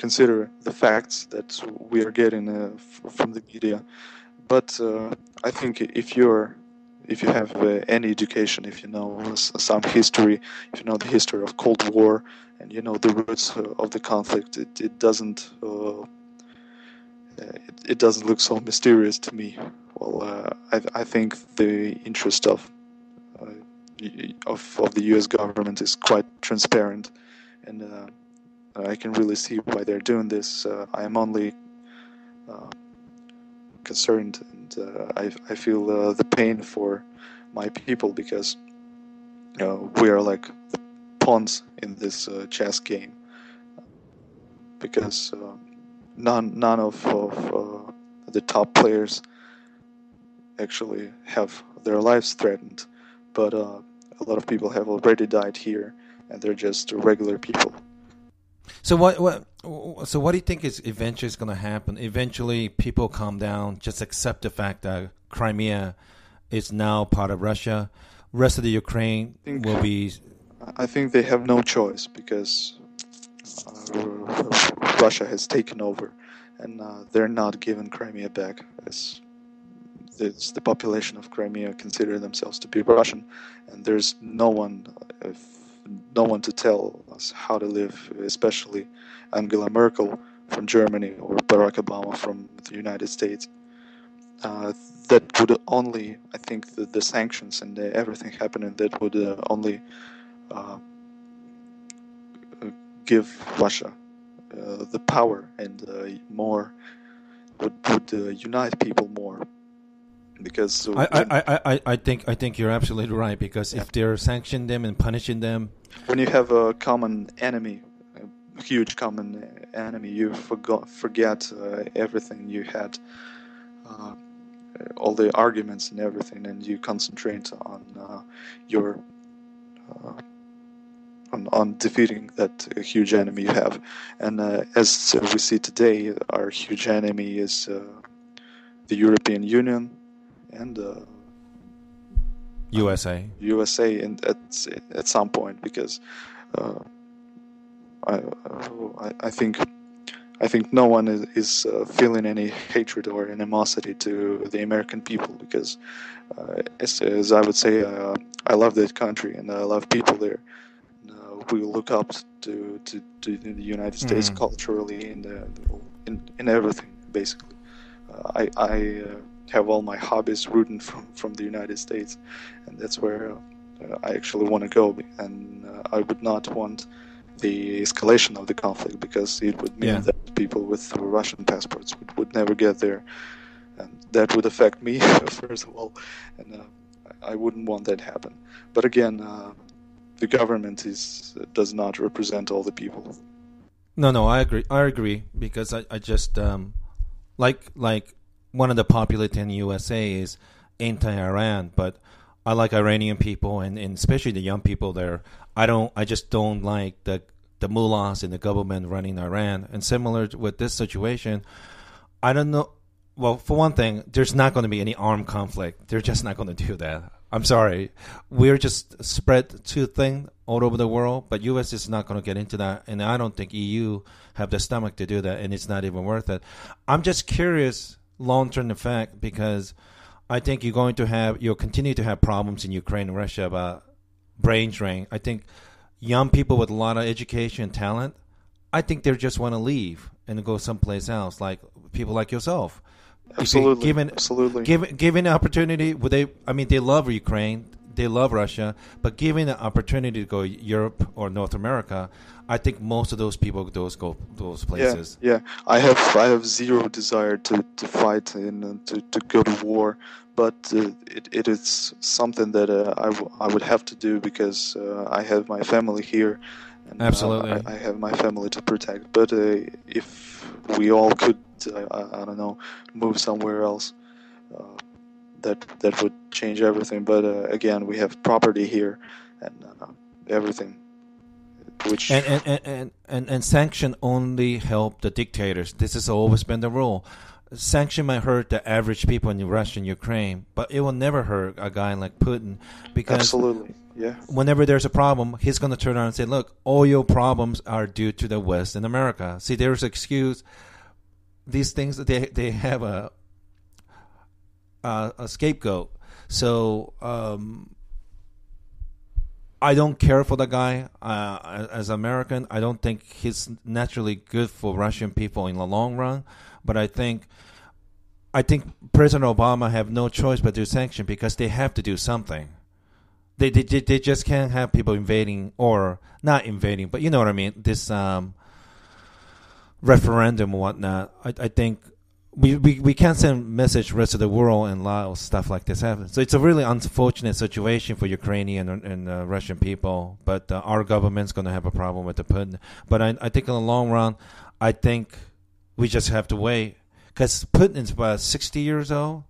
consider the facts that we are getting uh, f- from the media, but uh, I think if you're if you have uh, any education, if you know some history, if you know the history of Cold War, and you know the roots uh, of the conflict, it, it doesn't it, it, doesn't look so mysterious to me. Well, I, I think the interest of of, of the U.S. government is quite transparent, and uh, I can really see why they're doing this. Uh, I am only uh, concerned, and uh, I, I feel uh, the pain for my people because you know, we are like pawns in this uh, chess game. Because none none of, of the top players actually have their lives threatened, but uh, a lot of people have already died here, and they're just regular people. So what what so what do you think is eventually is going to happen? Eventually, people calm down, just accept the fact that Crimea is now part of Russia. Rest of the Ukraine think, will be. I think they have no choice because uh, Russia has taken over, and uh, they're not giving Crimea back. As it's the population of Crimea consider themselves to be Russian, and there's no one, no one to tell us how to live, especially Angela Merkel from Germany or Barack Obama from the United States. Uh, that would only, I think, the, the sanctions and the, everything happening that would uh, only uh, give Russia uh, the power and uh, more would would uh, unite people more because I, I, I, I think I think you're absolutely right because yeah. if they're sanctioning them and punishing them, when you have a common enemy, a huge common enemy, you forgot forget uh, everything you had, uh, all the arguments and everything, and you concentrate on uh, your uh, on, on defeating that huge enemy you have. And uh, as we see today, our huge enemy is uh, the European Union, and uh, USA. USA, and at at some point because uh, I, I think I think no one is, is uh, feeling any hatred or animosity to the American people because, uh, as, as, I would say, uh, I love that country and I love people there. Uh, we look up to, to, to the United States mm. culturally and in, in everything basically. I I have all my hobbies rooting from from the United States, and that's where uh, I actually want to go. And uh, I would not want the escalation of the conflict because it would mean yeah. that people with Russian passports would, would never get there, and that would affect me first of all, and uh, I wouldn't want that to happen. But again, uh, the government is does not represent all the people. No, no, I agree. I agree because I, I just um, like like one of the popular in the USA is anti-Iran, but I like Iranian people and, and especially the young people there. I don't. I just don't like the the mullahs and the government running Iran. And similar with this situation, I don't know. Well, for one thing, there's not going to be any armed conflict. They're just not going to do that. I'm sorry. We're just spread too thin all over the world, but U.S. is not going to get into that, and I don't think EU have the stomach to do that, and it's not even worth it. I'm just curious long term effect because I think you're going to have you'll continue to have problems in Ukraine and Russia about brain drain. I think young people with a lot of education and talent, I think they just want to leave and go someplace else, like people like yourself. Absolutely, given absolutely, given given the opportunity, would they? I mean, they love Ukraine, they love Russia, but given the opportunity to go Europe or North America, I think most of those people those go those places. Yeah, yeah. I have I have zero desire to, to fight and uh, to, to go to war, but uh, it, it is something that uh, I, w- I would have to do because uh, I have my family here, And, Absolutely. I, I, have my family to protect. But if we all could, I, I, don't know, move somewhere else, that that would change everything. But uh, again, we have property here, and uh, everything which and and, and, and, and, and sanction only help the dictators. This has always been the rule. Sanction might hurt the average people in Russia and Ukraine, but it will never hurt a guy like Putin because absolutely, yeah. Whenever there's a problem, he's going to turn around and say, "Look, all your problems are due to the West and America." See, there's excuse. These things they they have a a, a scapegoat. So um, I don't care for the guy uh, as American. I don't think he's naturally good for Russian people in the long run. But I think, I think President Obama have no choice but to sanction because they have to do something. They they they just can't have people invading or not invading, but you know what I mean. This um, referendum and whatnot. I I think we, we, we can't send message rest of the world and allow stuff like this happen. So it's a really unfortunate situation for Ukrainian and, and uh, Russian people. But uh, our government's going to have a problem with the Putin. But I, I think in the long run, I think we just have to wait because Putin's about sixty years old.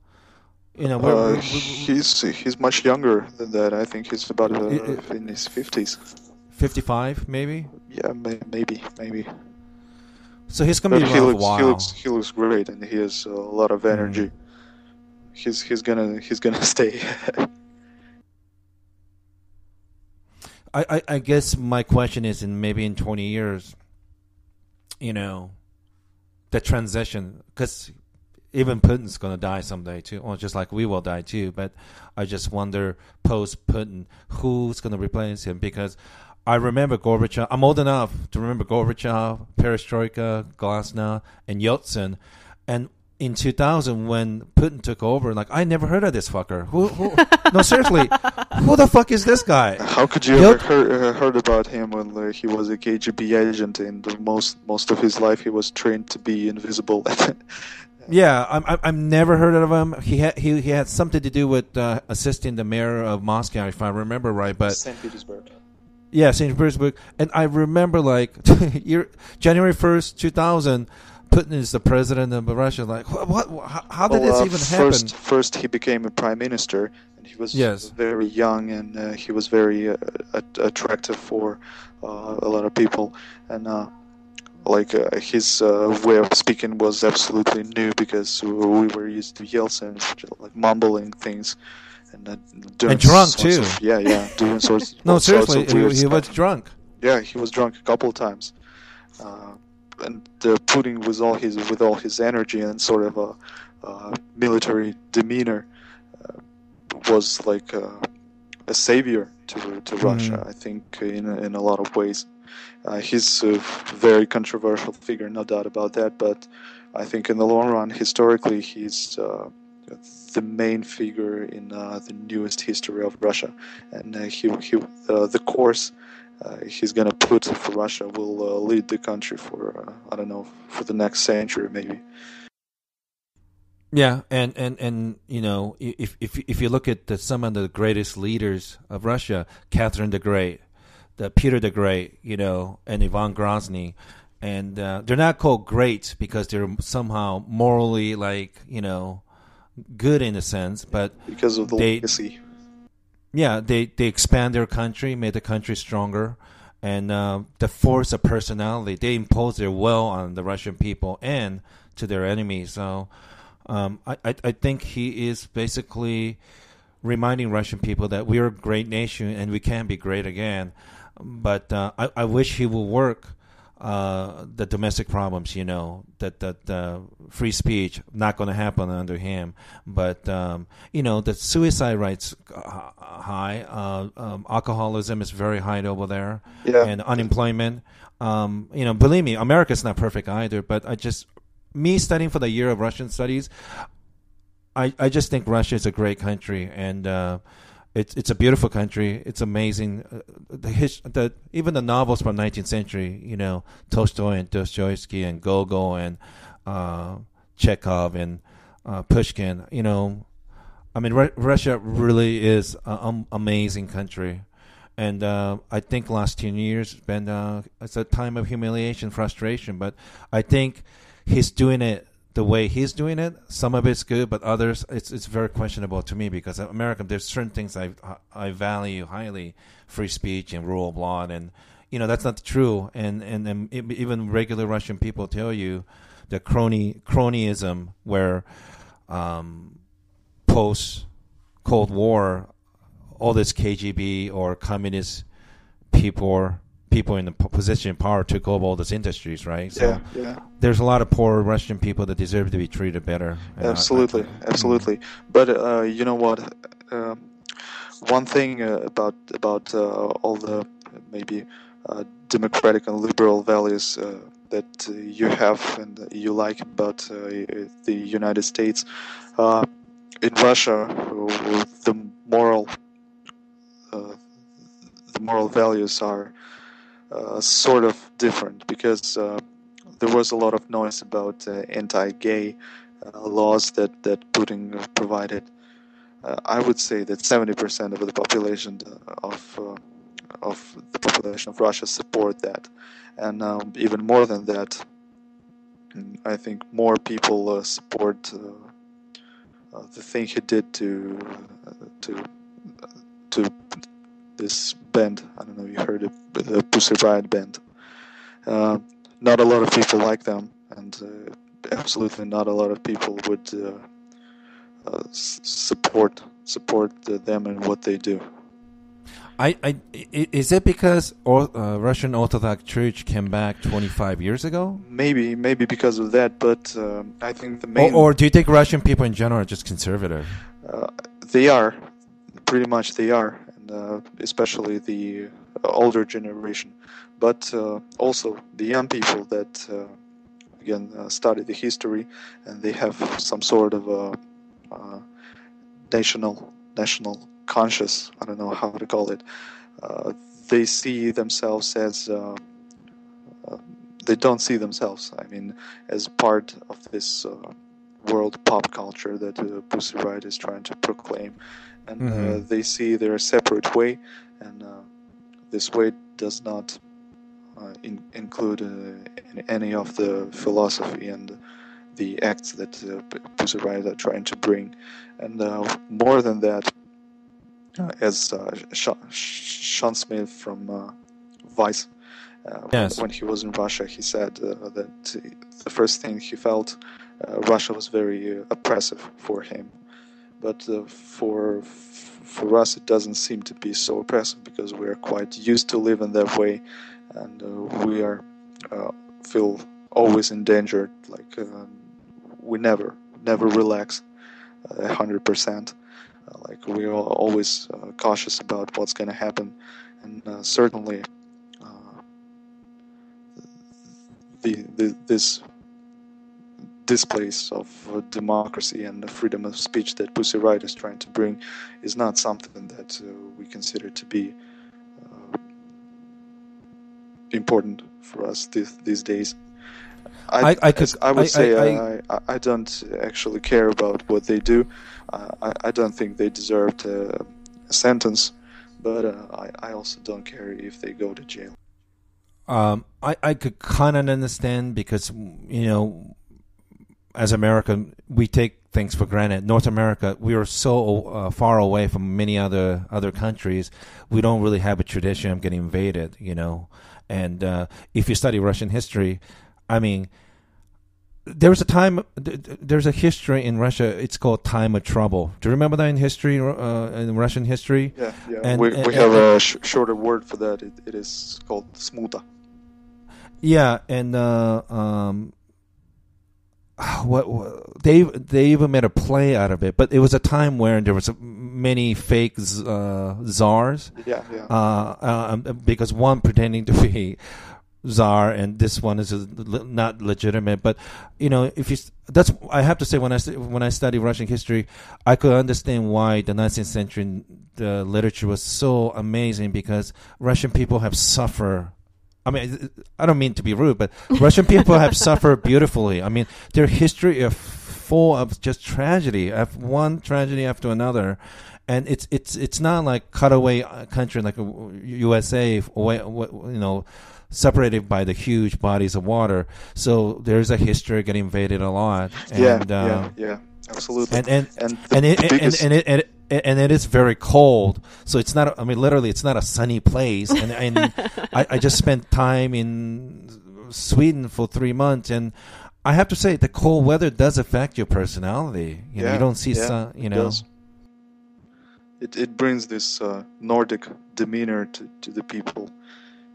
You know, we're, uh, we're, we're, he's he's much younger than that. I think he's about uh, in his fifties. Fifty-five, maybe. Yeah, maybe, maybe. So he's gonna but be he around looks, a while. He looks, he looks great, and he has a lot of energy. Mm. He's he's gonna he's gonna stay. I, I, I guess my question is, in maybe in twenty years, you know, the transition, because even Putin's gonna die someday too, or just like we will die too. But I just wonder, post Putin, who's gonna replace him? Because I remember Gorbachev. I'm old enough to remember Gorbachev, Perestroika, Glasnost, and Yeltsin. And in 2000, when Putin took over, like I never heard of this fucker. Who? who no, seriously, who the fuck is this guy? How could you Yel- ever heard, uh, heard about him when uh, he was a KGB agent and most most of his life he was trained to be invisible? yeah, I'm, I'm I'm never heard of him. He had he he had something to do with uh, assisting the mayor of Moscow, if I remember right. But St. Petersburg. Yeah, St. Petersburg. And I remember like year, January 1st, 2000, Putin is the president of Russia. Like, what? what how, how did well, this uh, even first, happen? First, he became a prime minister, and he was yes. very young, and uh, he was very uh, attractive for uh, a lot of people. And uh, like uh, his way of speaking was absolutely new because we were used to Yeltsin, like mumbling things and uh, doing and drunk too. Of, yeah, yeah, doing sorts. no, seriously, he, he was drunk. Yeah, he was drunk a couple of times, uh, and uh, Putin with all his with all his energy and sort of a uh, military demeanor uh, was like uh, a savior to to mm. Russia. I think in in a lot of ways. he's a very controversial figure, no doubt about that. But I think in the long run, historically, he's the main figure in uh, the newest history of Russia, and uh, he, he uh, the course uh, he's gonna put for Russia will uh, lead the country for uh, I don't know for the next century maybe. Yeah, and, and, and you know if if if you look at the, some of the greatest leaders of Russia, Catherine the Great, the Peter the Great, you know, and Ivan Grozny, and they're not called great because they're somehow morally like you know good in a sense, but because of the they, legacy. Yeah, they they expand their country, made the country stronger, and uh, the force of personality. They impose their will on the Russian people and to their enemies. So, um, I, I I think he is basically reminding Russian people that we are a great nation and we can be great again. But uh, I, I wish he will work uh, the domestic problems, you know, that that uh, free speech not going to happen under him. But um, you know, the suicide rates uh, high, uh, um, alcoholism is very high over there, yeah. and unemployment. Um, you know, believe me, America's not perfect either. But I just me studying for the year of Russian studies, I I just think Russia is a great country and uh, it's it's a beautiful country. It's amazing. Uh, the, his, the even the novels from 19th century, you know, Tolstoy and Dostoevsky and Gogol and uh, Chekhov and uh, Pushkin. You know, I mean, Russia really is an um, amazing country, and uh, I think last ten years has been uh, it's a time of humiliation, frustration. But I think he's doing it the way he's doing it. Some of it's good, but others it's it's very questionable to me because America there's certain things I I value highly, free speech and rule of law, and you know that's not true. And and, and even regular Russian people tell you the crony cronyism where um, post Cold War all this KGB or communist people people in the position of power took over all these industries, right? So yeah, yeah. There's a lot of poor Russian people that deserve to be treated better. Absolutely, I, I, absolutely. But uh, you know what? Uh, one thing uh, about about uh, all the maybe uh, democratic and liberal values uh, that you have and you like about the United States. in Russia, the moral uh, the moral values are uh, sort of different because uh, there was a lot of noise about anti-gay laws that that Putin provided. I would say that 70% of the population of of the population of Russia support that, and um, even more than that, I think more people uh, support uh, uh, the thing he did to to to this band. I don't know if you heard it, the Pussy Riot band. Uh, not a lot of people like them, and uh, absolutely not a lot of people would uh, uh support support them and what they do. I, I, is it because uh, Russian Orthodox Church came back 25 years ago? Maybe, maybe because of that. But um, I think the main. Or, or, do you think Russian people in general are just conservative? Uh, they are, pretty much. They are, and uh, especially the older generation, but uh, also the young people that uh, again uh, study the history and they have some sort of a national national conscious I don't know how to call it. they see themselves as they don't see themselves. I mean, as part of this uh, world pop culture that uh, Pussy Riot is trying to proclaim, and mm-hmm. uh, they see their separate way, and uh, this way does not uh, in, include uh, any of the philosophy and the acts that uh, Pussy Riot are trying to bring, and uh, more than that, as Sean, Sean, Smith from Vice. yes. When he was in Russia, he said that the first thing he felt Russia was very oppressive for him but uh, for for us it doesn't seem to be so oppressive because we are quite used to living that way and uh, we are uh, feel always endangered like uh, we never never relax uh, hundred percent. Uh, like we are always cautious about what's going to happen and certainly the, the this displays of uh, democracy and the freedom of speech that Pussy Riot is trying to bring is not something that uh, we consider to be uh, important for us th- these days. I, I, I, could, I would say I, I, I, don't actually care about what they do. I, I don't think they deserved a sentence, but uh, I, I also don't care if they go to jail. Um, I, I could kind of understand because, you know, as American, we take things for granted. North America, we are so uh, far away from many other other countries. We don't really have a tradition of getting invaded, you know. And uh, if you study Russian history, I mean, there was a time. There's a history in Russia. It's called time of trouble. Do you remember that in history, uh, in Russian history? Yeah, yeah. And, we, we and, have and, a sh- shorter word for that. It, it is called smuta. Yeah, and uh, um, what, they they even made a play out of it, but it was a time where there was many fake uh, czars. Yeah, yeah. Uh, uh, because one pretending to be czar and this one is not legitimate. But you know, if you that's I have to say when I when I study Russian history, I could understand why the 19th century the literature was so amazing because Russian people have suffered I mean, I don't mean to be rude, but Russian people have suffered beautifully. I mean, their history is full of just tragedy, of one tragedy after another, and it's it's it's not like cutaway uh, country like uh, USA, uh, you know, separated by the huge bodies of water. So there's a history of getting invaded a lot. And, yeah, uh, yeah, yeah, absolutely. And and and and it, biggest... and, and, it, and, it, and it is very cold. So it's not. I mean, literally, it's not a sunny place. And, and I, I just spent time in Sweden for three months, and I have to say the cold weather does affect your personality. You, yeah, know, you don't see yeah, sun. You know, it it brings this uh, Nordic demeanor to, to the people.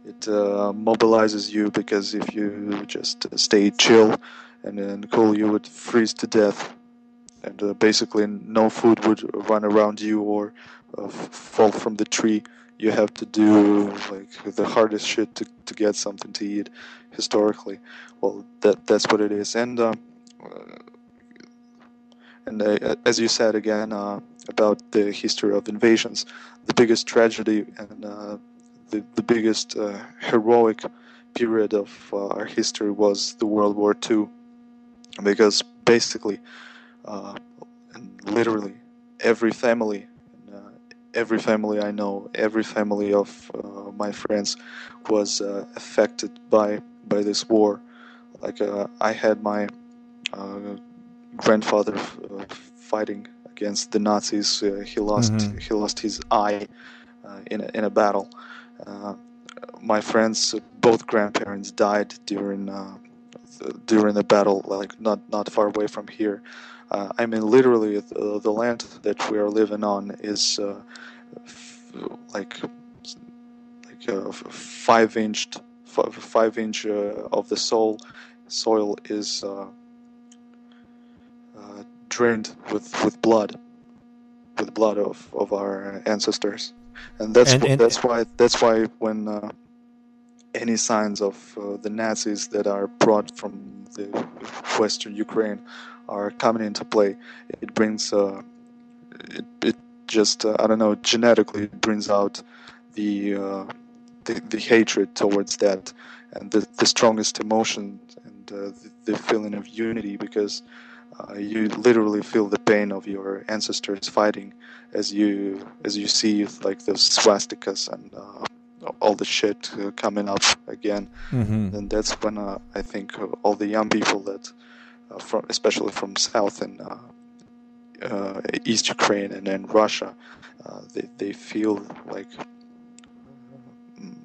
It uh, mobilizes you because if you just stay chill and, and cool, you would freeze to death, and uh, basically no food would run around you or uh, fall from the tree. You have to do like the hardest shit to, to get something to eat historically. Well that that's what it is. And uh, and uh, as you said again uh, about the history of invasions the biggest tragedy and uh, the, the biggest heroic period of our history was the world war ii because basically and literally every family every family I know, every family of uh, my friends was uh, affected by by this war. Like uh, I had my uh, grandfather uh, fighting against the Nazis. Uh, he lost mm-hmm. he lost his eye in a, in a battle. my friends, both grandparents, died during during the battle, like not not far away from here. Uh, I mean, literally, the, the, land that we are living on is uh, f- like like a five inch f- five inch uh, of the soil soil is uh, uh, drained with, with blood with blood of, of our ancestors, and that's and, and that's why that's why when uh, any signs of the Nazis that are brought from the Western Ukraine are coming into play. It brings uh, it, it just uh, I don't know genetically it brings out the, uh, the, the hatred towards that and the, the strongest emotion and uh, the, the, feeling of unity because uh, you literally feel the pain of your ancestors fighting as you as you see like those swastikas and uh, all the shit coming up again mm-hmm. and that's when I think all the young people that uh, from especially from south and uh, uh, East Ukraine and then Russia, they they feel like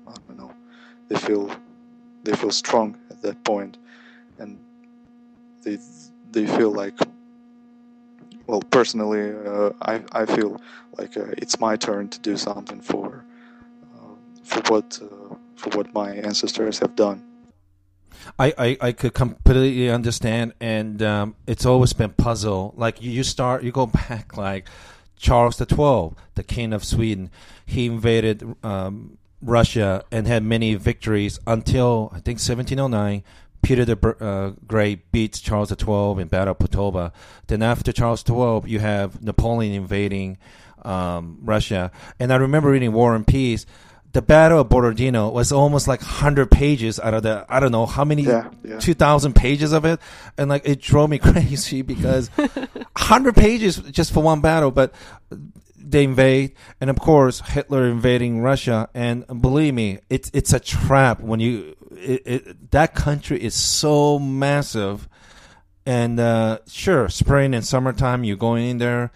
I don't know, they feel they feel strong at that point, and they they feel like well personally uh, I, I feel like uh, it's my turn to do something for uh, for what for what my ancestors have done I, I, I could completely understand, and um, it's always been puzzle. Like you, start, you go back like Charles the Twelfth, the king of Sweden. He invaded um, Russia and had many victories until I think 1709. Peter the uh, Great beats Charles the Twelfth in Battle of Poltava. Then after Charles the Twelfth, you have Napoleon invading um, Russia. And I remember reading War and Peace the Battle of Borodino was almost like 100 pages out of the, I don't know how many, yeah, yeah. 2,000 pages of it. And like, it drove me crazy because 100 pages just for one battle, but they invade. And of course, Hitler invading Russia. And believe me, it's, it's a trap when you, it, it, that country is so massive. And, uh, sure, spring and summertime, you're going in there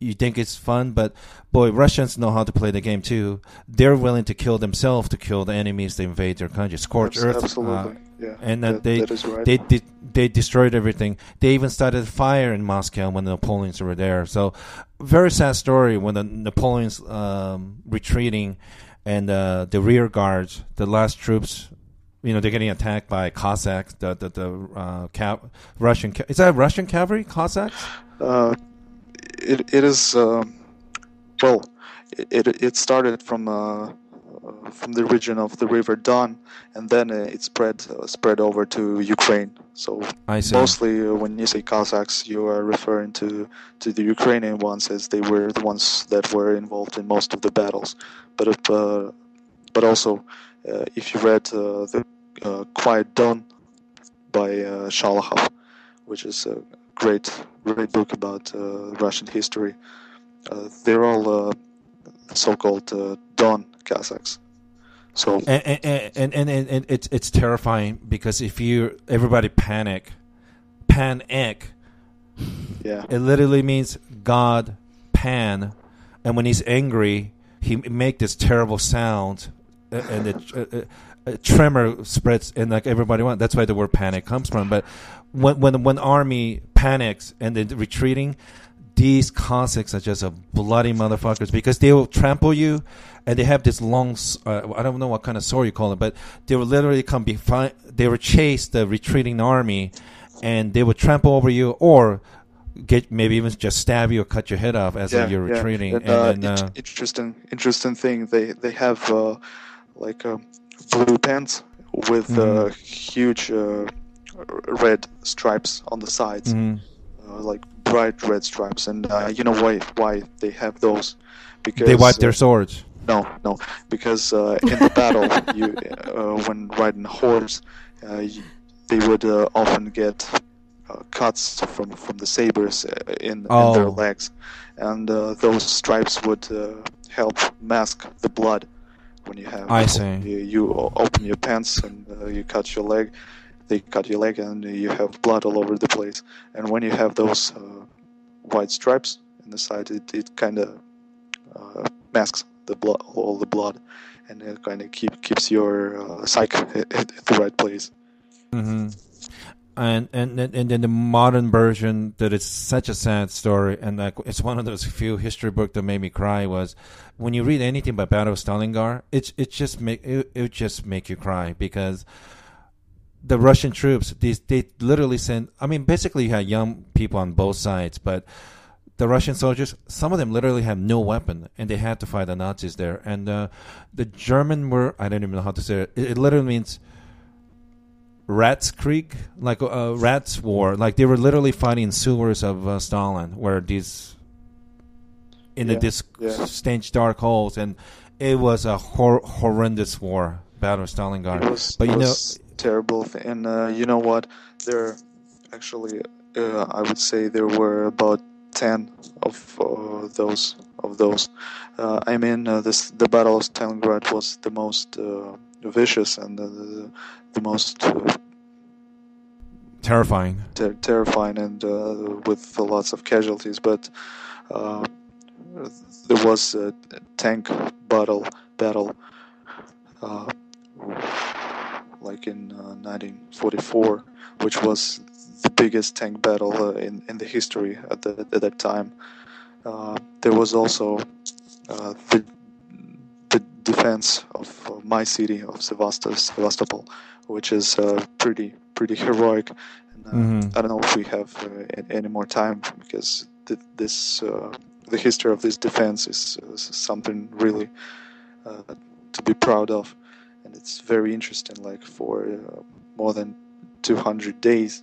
you think it's fun, but boy, Russians know how to play the game too. They're willing to kill themselves to kill the enemies that invade their country. Scorch Earth, absolutely, uh, yeah. And uh, that, they right. they did they destroyed everything. They even started fire in Moscow when the Napoleons were there. So, very sad story when the Napoleons um, retreating and uh, the rear guards, the last troops you know they're getting attacked by Cossacks. The the, the uh, Russian is that Russian cavalry Cossacks? It, it is uh, well it, it started from uh, from the region of the river Don and then it spread uh, spread over to Ukraine. So mostly uh, when you say Cossacks you are referring to to the Ukrainian ones as they were the ones that were involved in most of the battles. But uh, but also uh, if you read the Quiet Don by uh, which is a great great book about uh, Russian history. Uh, they're all uh, so-called uh, Don Cossacks. So and and, and and and it's it's terrifying because if you everybody panic, panic. Yeah. It literally means God pan, and when he's angry, he make this terrible sound, and it, a, a tremor spreads, and like everybody wants. That's why the word panic comes from. But when when when army panics and then retreating, these Cossacks are just a bloody motherfuckers because they will trample you, and they have this long. Uh, I don't know what kind of sword you call it, but they will literally come behind. They will chase the retreating army, and they will trample over you, or get maybe even just stab you or cut your head off as yeah, you're yeah. retreating. And, and, uh, and, uh, interesting, interesting thing. They they have uh, like uh, blue pants with uh, huge uh, red stripes on the sides, mhm. uh, like bright red stripes. And uh, you know why why they have those? Because they wipe uh, their swords. No, no, because uh, in the battle, you uh, when riding a horse, uh, you, they would uh, often get uh, cuts from from the sabers uh, in, in their Oh. legs, and uh, those stripes would uh, help mask the blood when you have. I see. You, you open your pants and uh, you cut your leg. They cut your leg and you have blood all over the place. And when you have those uh, white stripes in the side, it, it kind of uh, masks the blood, all the blood, and it kind of keep keeps your uh, psyche at, at the right place. Mm-hmm. And and and then the modern version that it's such a sad story, and like it's one of those few history books that made me cry was when you read anything about Battle of Stalingrad, it's it just make it, it just make you cry because the Russian troops these they literally sent. I mean, basically you had young people on both sides, but the Russian soldiers, some of them literally had no weapon, and they had to fight the Nazis there. And uh, the German were I don't even know how to say it. It, it literally means Rats Creek, like uh, Rats War. Like they were literally fighting sewers of uh, Stalin, where these in the Yeah, yeah. stench dark holes, and it was a hor- horrendous war, Battle of Stalingrad. Was, but you know, terrible, and uh, you know what? There, actually, uh, I would say there were about ten of uh, those of those. Uh, I mean, uh, this the Battle of Stalingrad was the most uh, vicious and the, the, the most uh, terrifying. ter- terrifying and uh, with lots of casualties. But uh, there was a tank battle battle uh, like in uh, 1944, which was the biggest tank battle uh, in in the history at, the, at that time. Uh, there was also uh, the the defense of uh, my city of Sevastopol, Sevastopol which is uh, pretty pretty heroic. And, uh, Mhm. I don't know if we have uh, any more time because th- this uh, the history of this defense is, uh, something really uh, to be proud of, and it's very interesting. Like for uh, more than 200 days,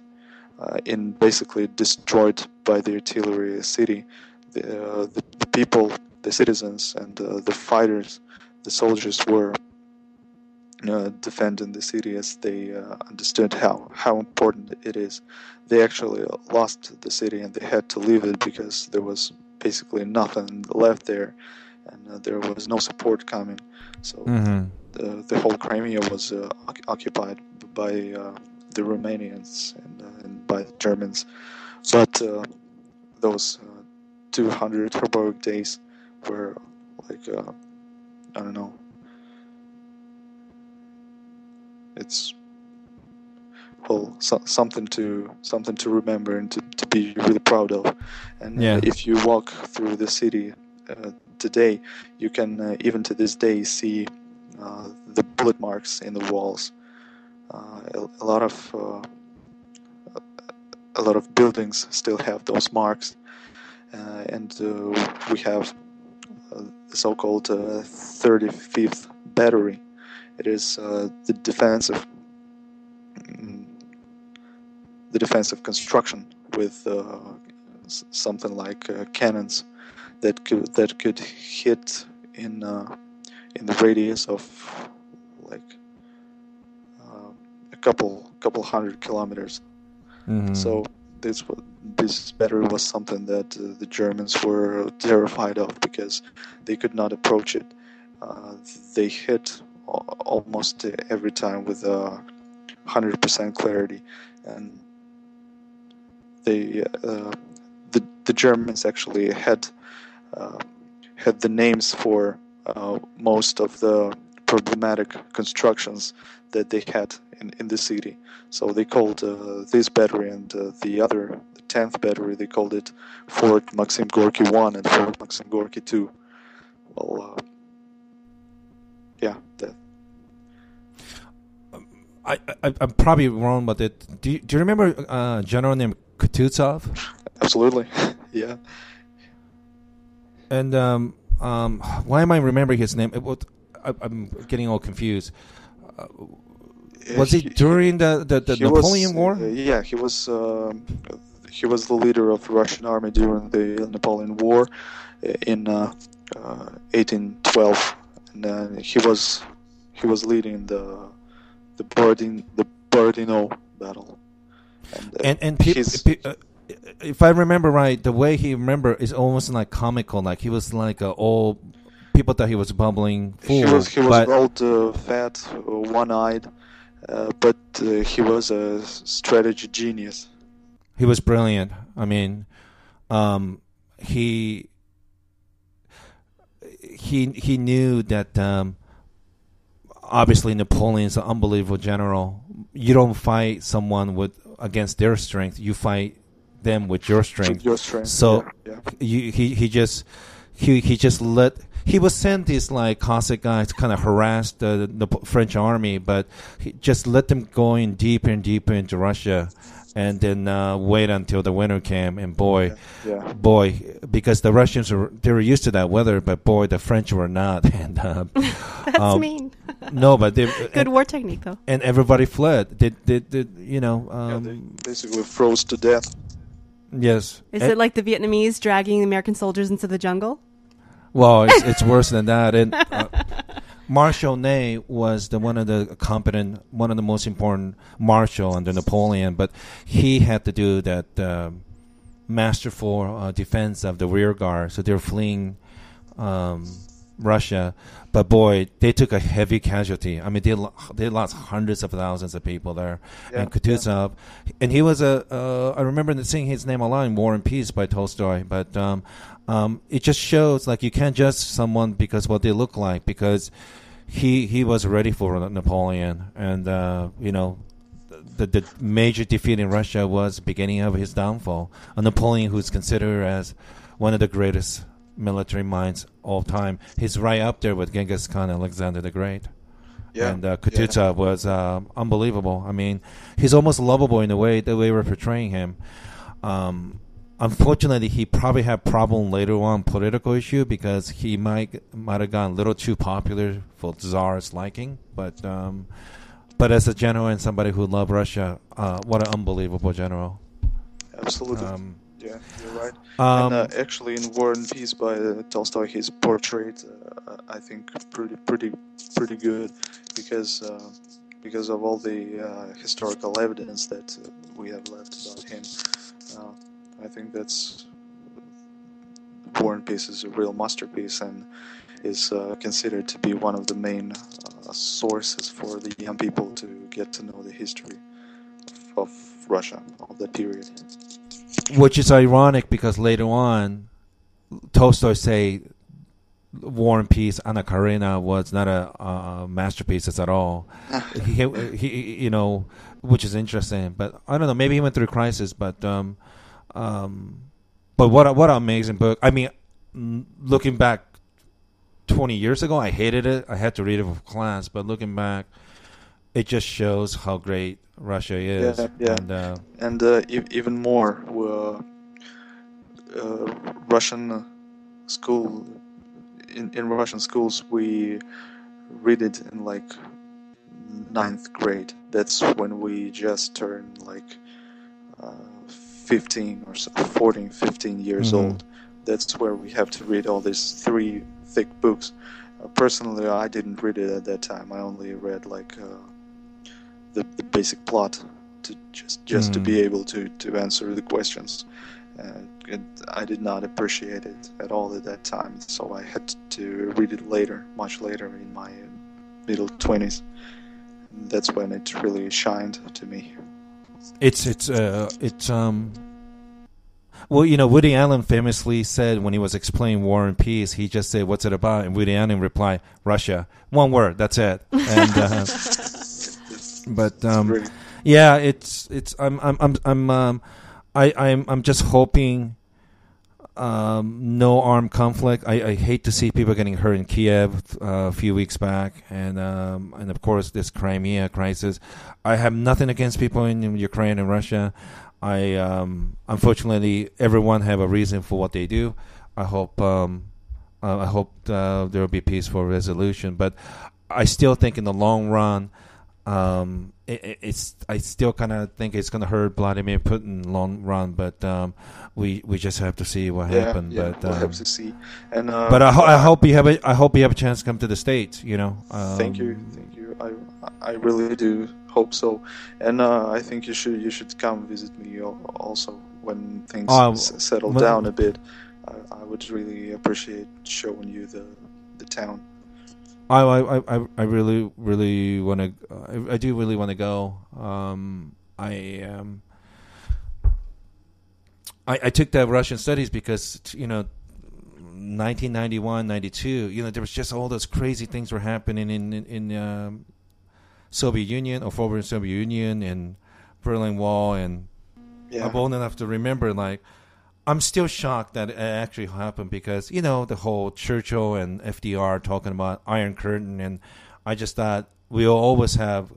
uh, in basically destroyed by the artillery city, the, uh, the, the people, the citizens, and uh, the fighters, the soldiers were uh, defending the city as they uh, understood how, how important it is. They actually lost the city and they had to leave it because there was basically nothing left there and there was no support coming. So hmm the, the whole Crimea was uh, occupied by uh, the Romanians and, uh, and by the Germans. But those uh, 200 heroic days were like, uh, I don't know. It's well so, something to something to remember and to, to be really proud of. And uh, Yeah. if you walk through the city uh, today, you can uh, even to this day see the bullet marks in the walls. Uh, a, a lot of uh, a lot of buildings still have those marks, uh, and uh, we have the so-called uh, 35th battery. It is the defensive mm, the defensive construction with something like cannons that could that could hit in uh, in the radius of like uh, a couple couple hundred kilometers. hmm So this this battery was something that uh, the Germans were terrified of because they could not approach it. Uh, they hit almost every time with a hundred percent clarity, and they uh, the the Germans actually had uh, had the names for uh, most of the problematic constructions that they had in, in the city. So they called uh, this battery and uh, the other, the 10th battery, they called it Fort Maxim Gorky 1 and Fort Maxim Gorky 2. Well, uh, yeah, that. I, I, am probably wrong, but it, do, you, do you remember a uh, general named Kutuzov? Absolutely, yeah. And um, um, why am I remembering his name? It was, I, am getting all confused. Uh, was he, during the the, the Napoleon was, War? Uh, yeah, he was. Uh, he was the leader of the Russian army during the Napoleon War uh, in 1812, uh, and he was he was leading the the Borodin the Borodino battle. And and, and pe- pe- if I remember right, the way he remember is almost like comical. Like he was like a old people thought he was bubbling fool. He was he was old, uh, fat, uh, one-eyed, uh, but uh, he was a strategy genius. He was brilliant. I mean, um, he he he knew that um, obviously Napoleon's an unbelievable general. You don't fight someone with against their strength. You fight them with your strength. Your strength. So yeah, yeah. You, he he just he he just let he was sent these like Cossack guys to kind of harass the, the French army, but he just let them go in deeper and deeper into Russia, and then uh, wait until the winter came. And boy, yeah. Yeah. boy, because the Russians were they were used to that weather, but boy, the French were not. And uh, that's um, mean. no, but they, good and, war technique though. And everybody fled. They, they, they you know, um, yeah, they basically froze to death. Yes. Is and, it like the Vietnamese dragging the American soldiers into the jungle? Well, it's, it's worse than that. And uh, Marshal Ney was the one of the competent, one of the most important marshal under Napoleon, but he had to do that uh, masterful uh, defense of the rear guard. So they're fleeing um, Russia, but boy, they took a heavy casualty. I mean, they they lost hundreds of thousands of people there. Yeah, and Kutuzov, yeah. and he was a. Uh, I remember seeing his name a lot in War and Peace by Tolstoy, but um, um, it just shows like you can't judge someone because what they look like because he he was ready for Napoleon, and uh, you know. The, the major defeat in Russia was the beginning of his downfall. A Napoleon who's considered as one of the greatest military minds all time. He's right up there with Genghis Khan and Alexander the Great. Yeah. And uh, Kutuzov yeah. was uh, unbelievable. I mean, he's almost lovable in the way that we were portraying him. Um, unfortunately, he probably had problem later on political issue because he might might have gone a little too popular for Tsar's liking. But um, but as a general and somebody who loved Russia, uh, what an unbelievable general. Absolutely. Um, yeah, you're right. Um, and uh, actually, in War and Peace by uh, Tolstoy, he's portrayed, uh, I think, pretty, pretty, pretty good, because uh, because of all the uh, historical evidence that uh, we have left about him. I think that's War and Peace is a real masterpiece and is considered to be one of the main sources for the young people to get to know the history of, of Russia of that period which is ironic because later on, Tolstoy say War and Peace, Anna Karenina was not a, masterpiece at all. he, he, you know, which is interesting. But I don't know. Maybe he went through a crisis. But, um, um, but what a, what an amazing book. I mean, looking back twenty years ago, I hated it. I had to read it for class. But looking back, it just shows how great Russia is. Yeah, yeah. And, uh, and uh, e- even more, uh, uh, Russian school in, in Russian schools we read it in like ninth grade. That's when we just turn like uh, 15 or so, 14, 15 years mm-hmm. old. That's where we have to read all these three thick books. Uh, personally, I didn't read it at that time. I only read like uh, the, the basic plot to just just mm. to be hmm. able to to answer the questions. And I did not appreciate it at all at that time, so I had to read it later, much later in my middle twenties. That's when it really shined to me. It's it's uh it's um well, you know, Woody Allen famously said when he was explaining War and Peace, he just said, "What's it about?" And Woody Allen replied, "Russia." One word. That's it. And, uh, but um, yeah, it's it's. I'm I'm I'm I'm um, I I'm I'm just hoping. Um, no armed conflict. I, I, hate to see people getting hurt in Kiev uh, a few weeks back, and um, and of course this Crimea crisis. I have nothing against people in Ukraine and Russia. I um, unfortunately everyone have a reason for what they do. I hope um, uh, I hope uh, there will be peaceful resolution, but I still think in the long run, um, it, it's I still kind of think it's going to hurt Vladimir Putin long run, but um, we we just have to see what yeah, happens. Yeah, but we'll have um, to see. And uh, but I, ho- I hope you have a I hope you have a chance to come to the states. You know. thank you, um, thank you. I I really do hope so. And uh, I think you should you should come visit me also when things uh, settle well, down a bit. I, I, would really appreciate showing you the the town. I I I, I really really want to. I, I, do really want to go. Um, I um. I, I took the Russian studies because you know 1991, 92, you know, there was just all those crazy things were happening in in, in um, Soviet Union or former Soviet Union and Berlin Wall, and yeah. I'm old enough to remember. Like, I'm still shocked that it actually happened because you know the whole Churchill and FDR talking about Iron Curtain, and I just thought we'll always have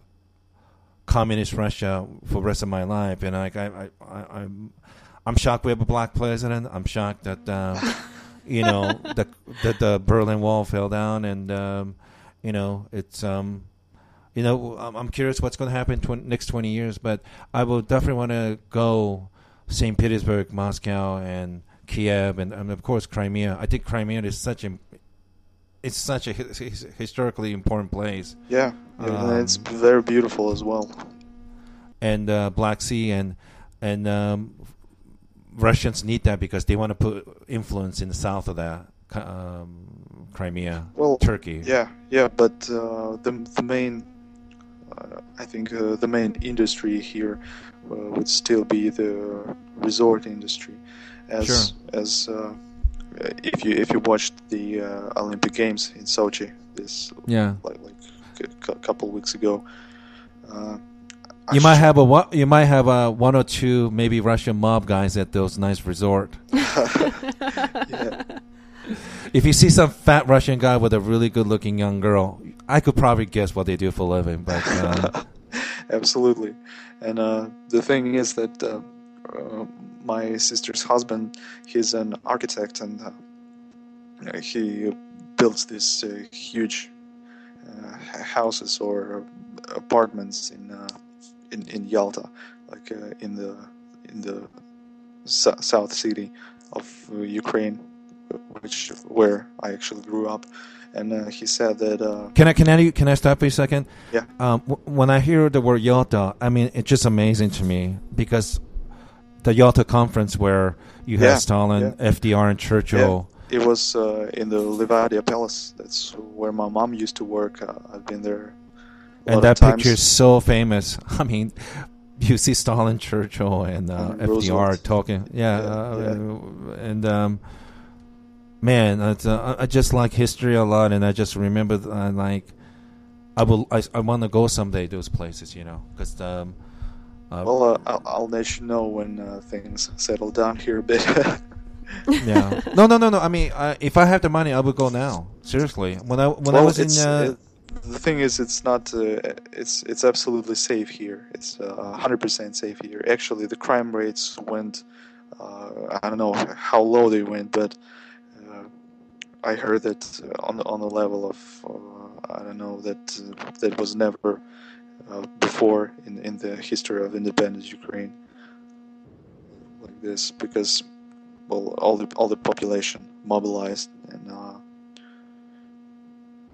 communist Russia for the rest of my life, and like I, I, I I'm. I'm shocked we have a black president. I'm shocked that uh, you know that that the Berlin Wall fell down, and um, you know it's um, you know, I'm curious what's going to happen tw- next 20 years, but I will definitely want to go St. Petersburg, Moscow, and Kiev, and, and, of course Crimea. I think Crimea is such a it's such a historically important place. Yeah, um, it's very beautiful as well. And uh, Black Sea and and um, Russians need that because they want to put influence in the south of that um, Crimea, well, Turkey. Yeah, yeah, but uh, the the main I think uh, the main industry here uh, would still be the resort industry, as sure. as if you if you watched the Olympic Games in Sochi this yeah like like a couple weeks ago. You might have a you might have a one or two maybe Russian mob guys at those nice resort. yeah. If you see some fat Russian guy with a really good looking young girl, I could probably guess what they do for a living, but uh, absolutely. And uh, the thing is that uh, uh my sister's husband, he's an architect, and uh, he builds these uh, huge houses or apartments in in in Yalta, like in the in the south city of Ukraine, which where I actually grew up and uh, he said that. Uh, can I can I can I stop for a second? Yeah. Um, w- when I hear the word Yalta, I mean it's just amazing to me because the Yalta conference where you had yeah, Stalin, yeah. FDR, and Churchill. Yeah. It was uh, in the Livadia Palace. That's where my mom used to work. Uh, I've been there. and that picture is so famous. I mean, you see Stalin, Churchill, and, uh, and FDR Roosevelt. talking. Yeah, uh, and um, man, uh, I just like history a lot, and I just remember uh, like I will I, I want to go someday those places, you know, because um, uh, well, uh, I'll, I'll, let you know when uh, things settle down here a bit. yeah, no, no, no, no. I mean, if I have the money, I would go now. Seriously, when I when well, I was in. Uh, the thing is, it's not. it's it's absolutely safe here. It's hundred percent safe here. Actually, the crime rates went. I don't know how low they went, but I heard that uh, on on the level of uh, I don't know that uh, that was never before in in the history of independent Ukraine like this because well all the all the population mobilized and uh,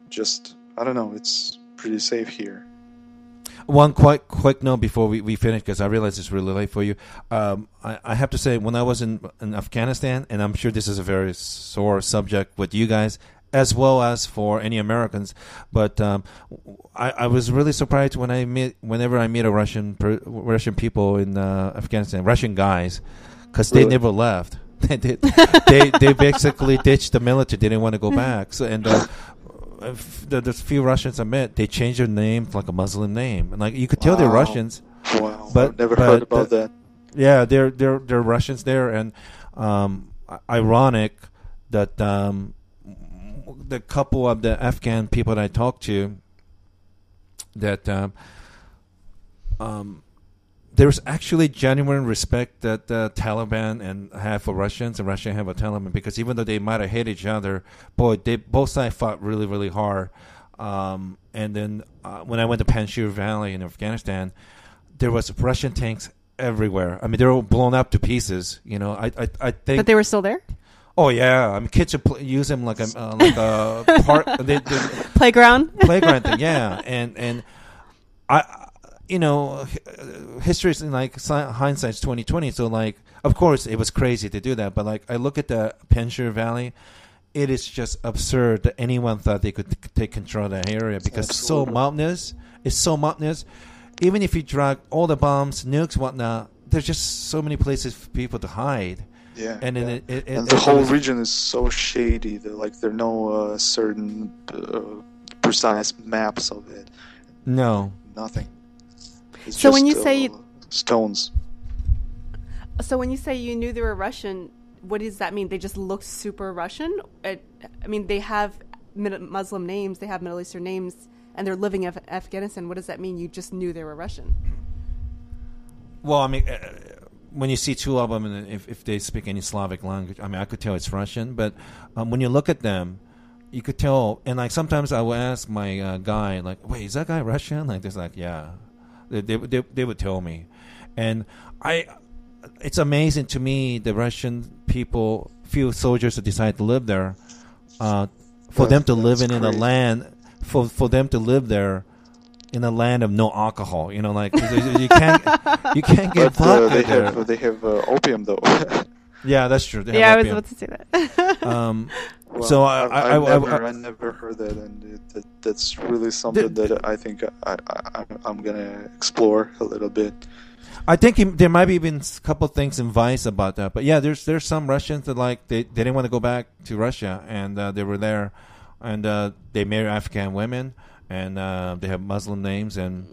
just I don't know it's pretty safe here. One quite quick note before we, we finish because I realize it's really late for you. Um, I, I have to say, when I was in, in Afghanistan, and I'm sure this is a very sore subject with you guys as well as for any Americans, but um, I, I was really surprised when I meet whenever I meet a Russian per, Russian people in uh, Afghanistan, Russian guys, because they Really? never left. they, did, they they basically ditched the military. They didn't want to go back. So and uh, the, the few Russians I met, they changed their name to like a Muslim name, and like you could tell they're Russians. Wow, But- I've never but heard about the- that. Yeah, they're they're they're Russians there, and um, ironic that um, the couple of the Afghan people that I talked to that um, um, there's actually genuine respect that the Taliban and have for Russians and Russia have for Taliban because even though they might have hated each other, boy, they both sides fought really really hard. Um, and then uh, when I went to Panjshir Valley in Afghanistan, there was Russian tanks everywhere. I mean, they were blown up to pieces. You know, I I, I think. But they were still there. oh yeah, I mean, kids would pl- use them like a uh, like a. They, they, Playground. playground thing, yeah. And and I, you know, history is in like si- hindsight's twenty twenty. So like, of course, it was crazy to do that. But like, I look at the Panjshir Valley. It is just absurd that anyone thought they could t- take control of that area because it's so mountainous. It's so mountainous. Even if you drag all the bombs, nukes, whatnot, there's just so many places for people to hide. Yeah, And then yeah. it, it, and the it whole was- region is so shady that like there are no uh, certain uh, precise maps of it. no. Nothing. It's So when just, you say- uh, stones, So when you say you knew they were Russian, what does that mean? They just looked super Russian? It, I mean, they have Muslim names, they have Middle Eastern names, and they're living in Af- Afghanistan. What does that mean? You just knew they were Russian? Well, I mean, uh, when you see two of them, and if, if they speak any Slavic language, I mean, I could tell it's Russian. But um, when you look at them, you could tell. And like sometimes I will ask my uh, guy, like, "Wait, is that guy Russian?" Like, there's like, "Yeah," they, they they they would tell me, and I. It's amazing to me the Russian people, few soldiers that decide to live there, uh, for them to live in, in a land, for for them to live there in a land of no alcohol. You know, like you can't you can't get but uh, vodka they there. have they have uh, opium though. Yeah, that's true. They yeah, I was opium. about to say that. Um, Well, So I- I've- I- I've I- I- never, I- I never heard that, and it, that, that's really something that I think I, I, I'm- I'm gonna explore a little bit. I think he, there might be even a couple things in Vice about that. But yeah, there's there's some Russians that like they, they didn't want to go back to Russia, and uh, they were there, and uh, they marry African women, and uh, they have Muslim names, and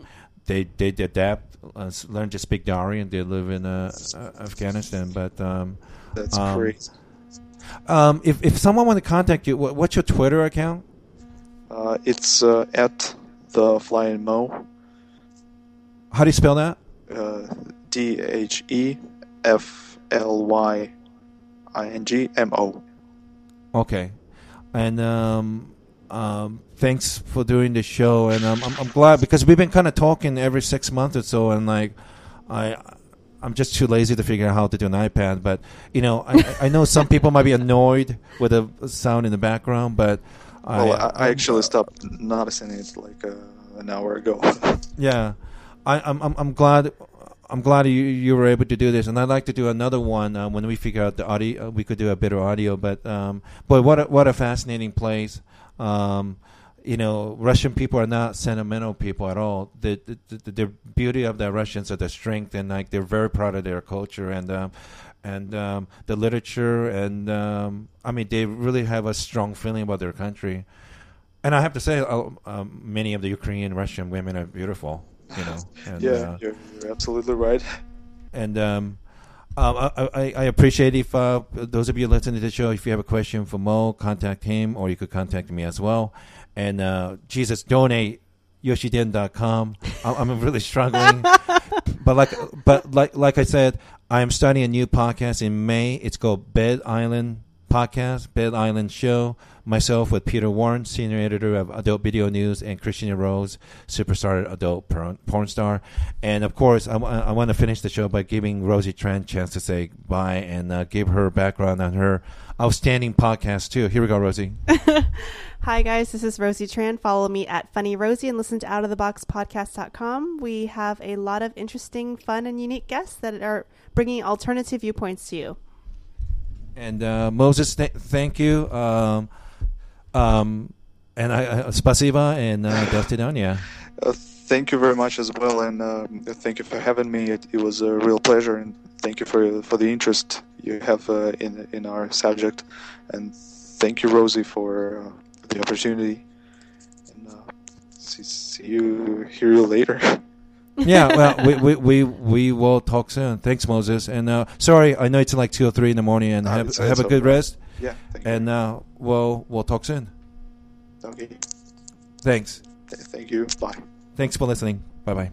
they they adapt, uh, learn to speak Dari, and they live in uh, uh, Afghanistan. But um, That's Um, crazy. um, if if someone want to contact you, what, what's your Twitter account? Uh, it's uh, at the Flying Mo, How do you spell that? uh, D H E F L Y I N G M O. Okay, and um, um, thanks for doing the show, and um, I'm I'm glad because we've been kind of talking every six months or so, and like I. I'm just too lazy to figure out how to do an iPad, but you know, I, I know some people might be annoyed with the sound in the background, but Well, I, I actually stopped noticing it like uh, an hour ago. Yeah, I, I'm I'm I'm glad I'm glad you you were able to do this, and I'd like to do another one uh, when we figure out the audio. We could do a better audio, but um, boy, what a, what a fascinating place. Um, you know, Russian people are not sentimental people at all. The the, the, the beauty of the Russians are the strength, and like they're very proud of their culture and. Um, and um, the literature, and um, I mean, they really have a strong feeling about their country. And I have to say, uh, um, many of the Ukrainian Russian women are beautiful. You know, and, yeah, uh, you're, you're absolutely right. and um, um, I, I, I appreciate if uh, those of you listening to the show, if you have a question for Mo, contact him, or you could contact me as well. And uh, Jesus, donate yoshiden.com. I'm, I'm really struggling, but like, but like, like I said, I am starting a new podcast in May. It's called Bed Island podcast, Bed Island Show. Myself with Peter Warren, senior editor of Adult Video News, and Christina Rose, superstar adult porn, porn star. And of course, I, I want to finish the show by giving Rosie Tran a chance to say bye and uh, give her background on her outstanding podcast too. Here we go, Rosie. Hi guys, this is Rosie Tran. Follow me at Funny Rosie and listen to Out of the Box Podcast.com. We have a lot of interesting, fun, and unique guests that are bringing alternative viewpoints to you. And uh, Moses, th- thank you. Um, um, and I, uh, spasiba and uh, до Uh, thank you very much as well, and uh, thank you for having me. It, it, was a real pleasure, and thank you for for the interest you have uh, in in our subject, and thank you, Rosie, for the opportunity. And uh, see, see you, hear you later. yeah, well, we, we, we, we will talk soon. Thanks, Moses. And uh, sorry, I know it's like two or three in the morning, and have, it's, have it's a good right. rest. Yeah, and uh, we'll we'll talk soon. Okay. Thanks. Th- thank you. Bye. Thanks for listening. Bye bye.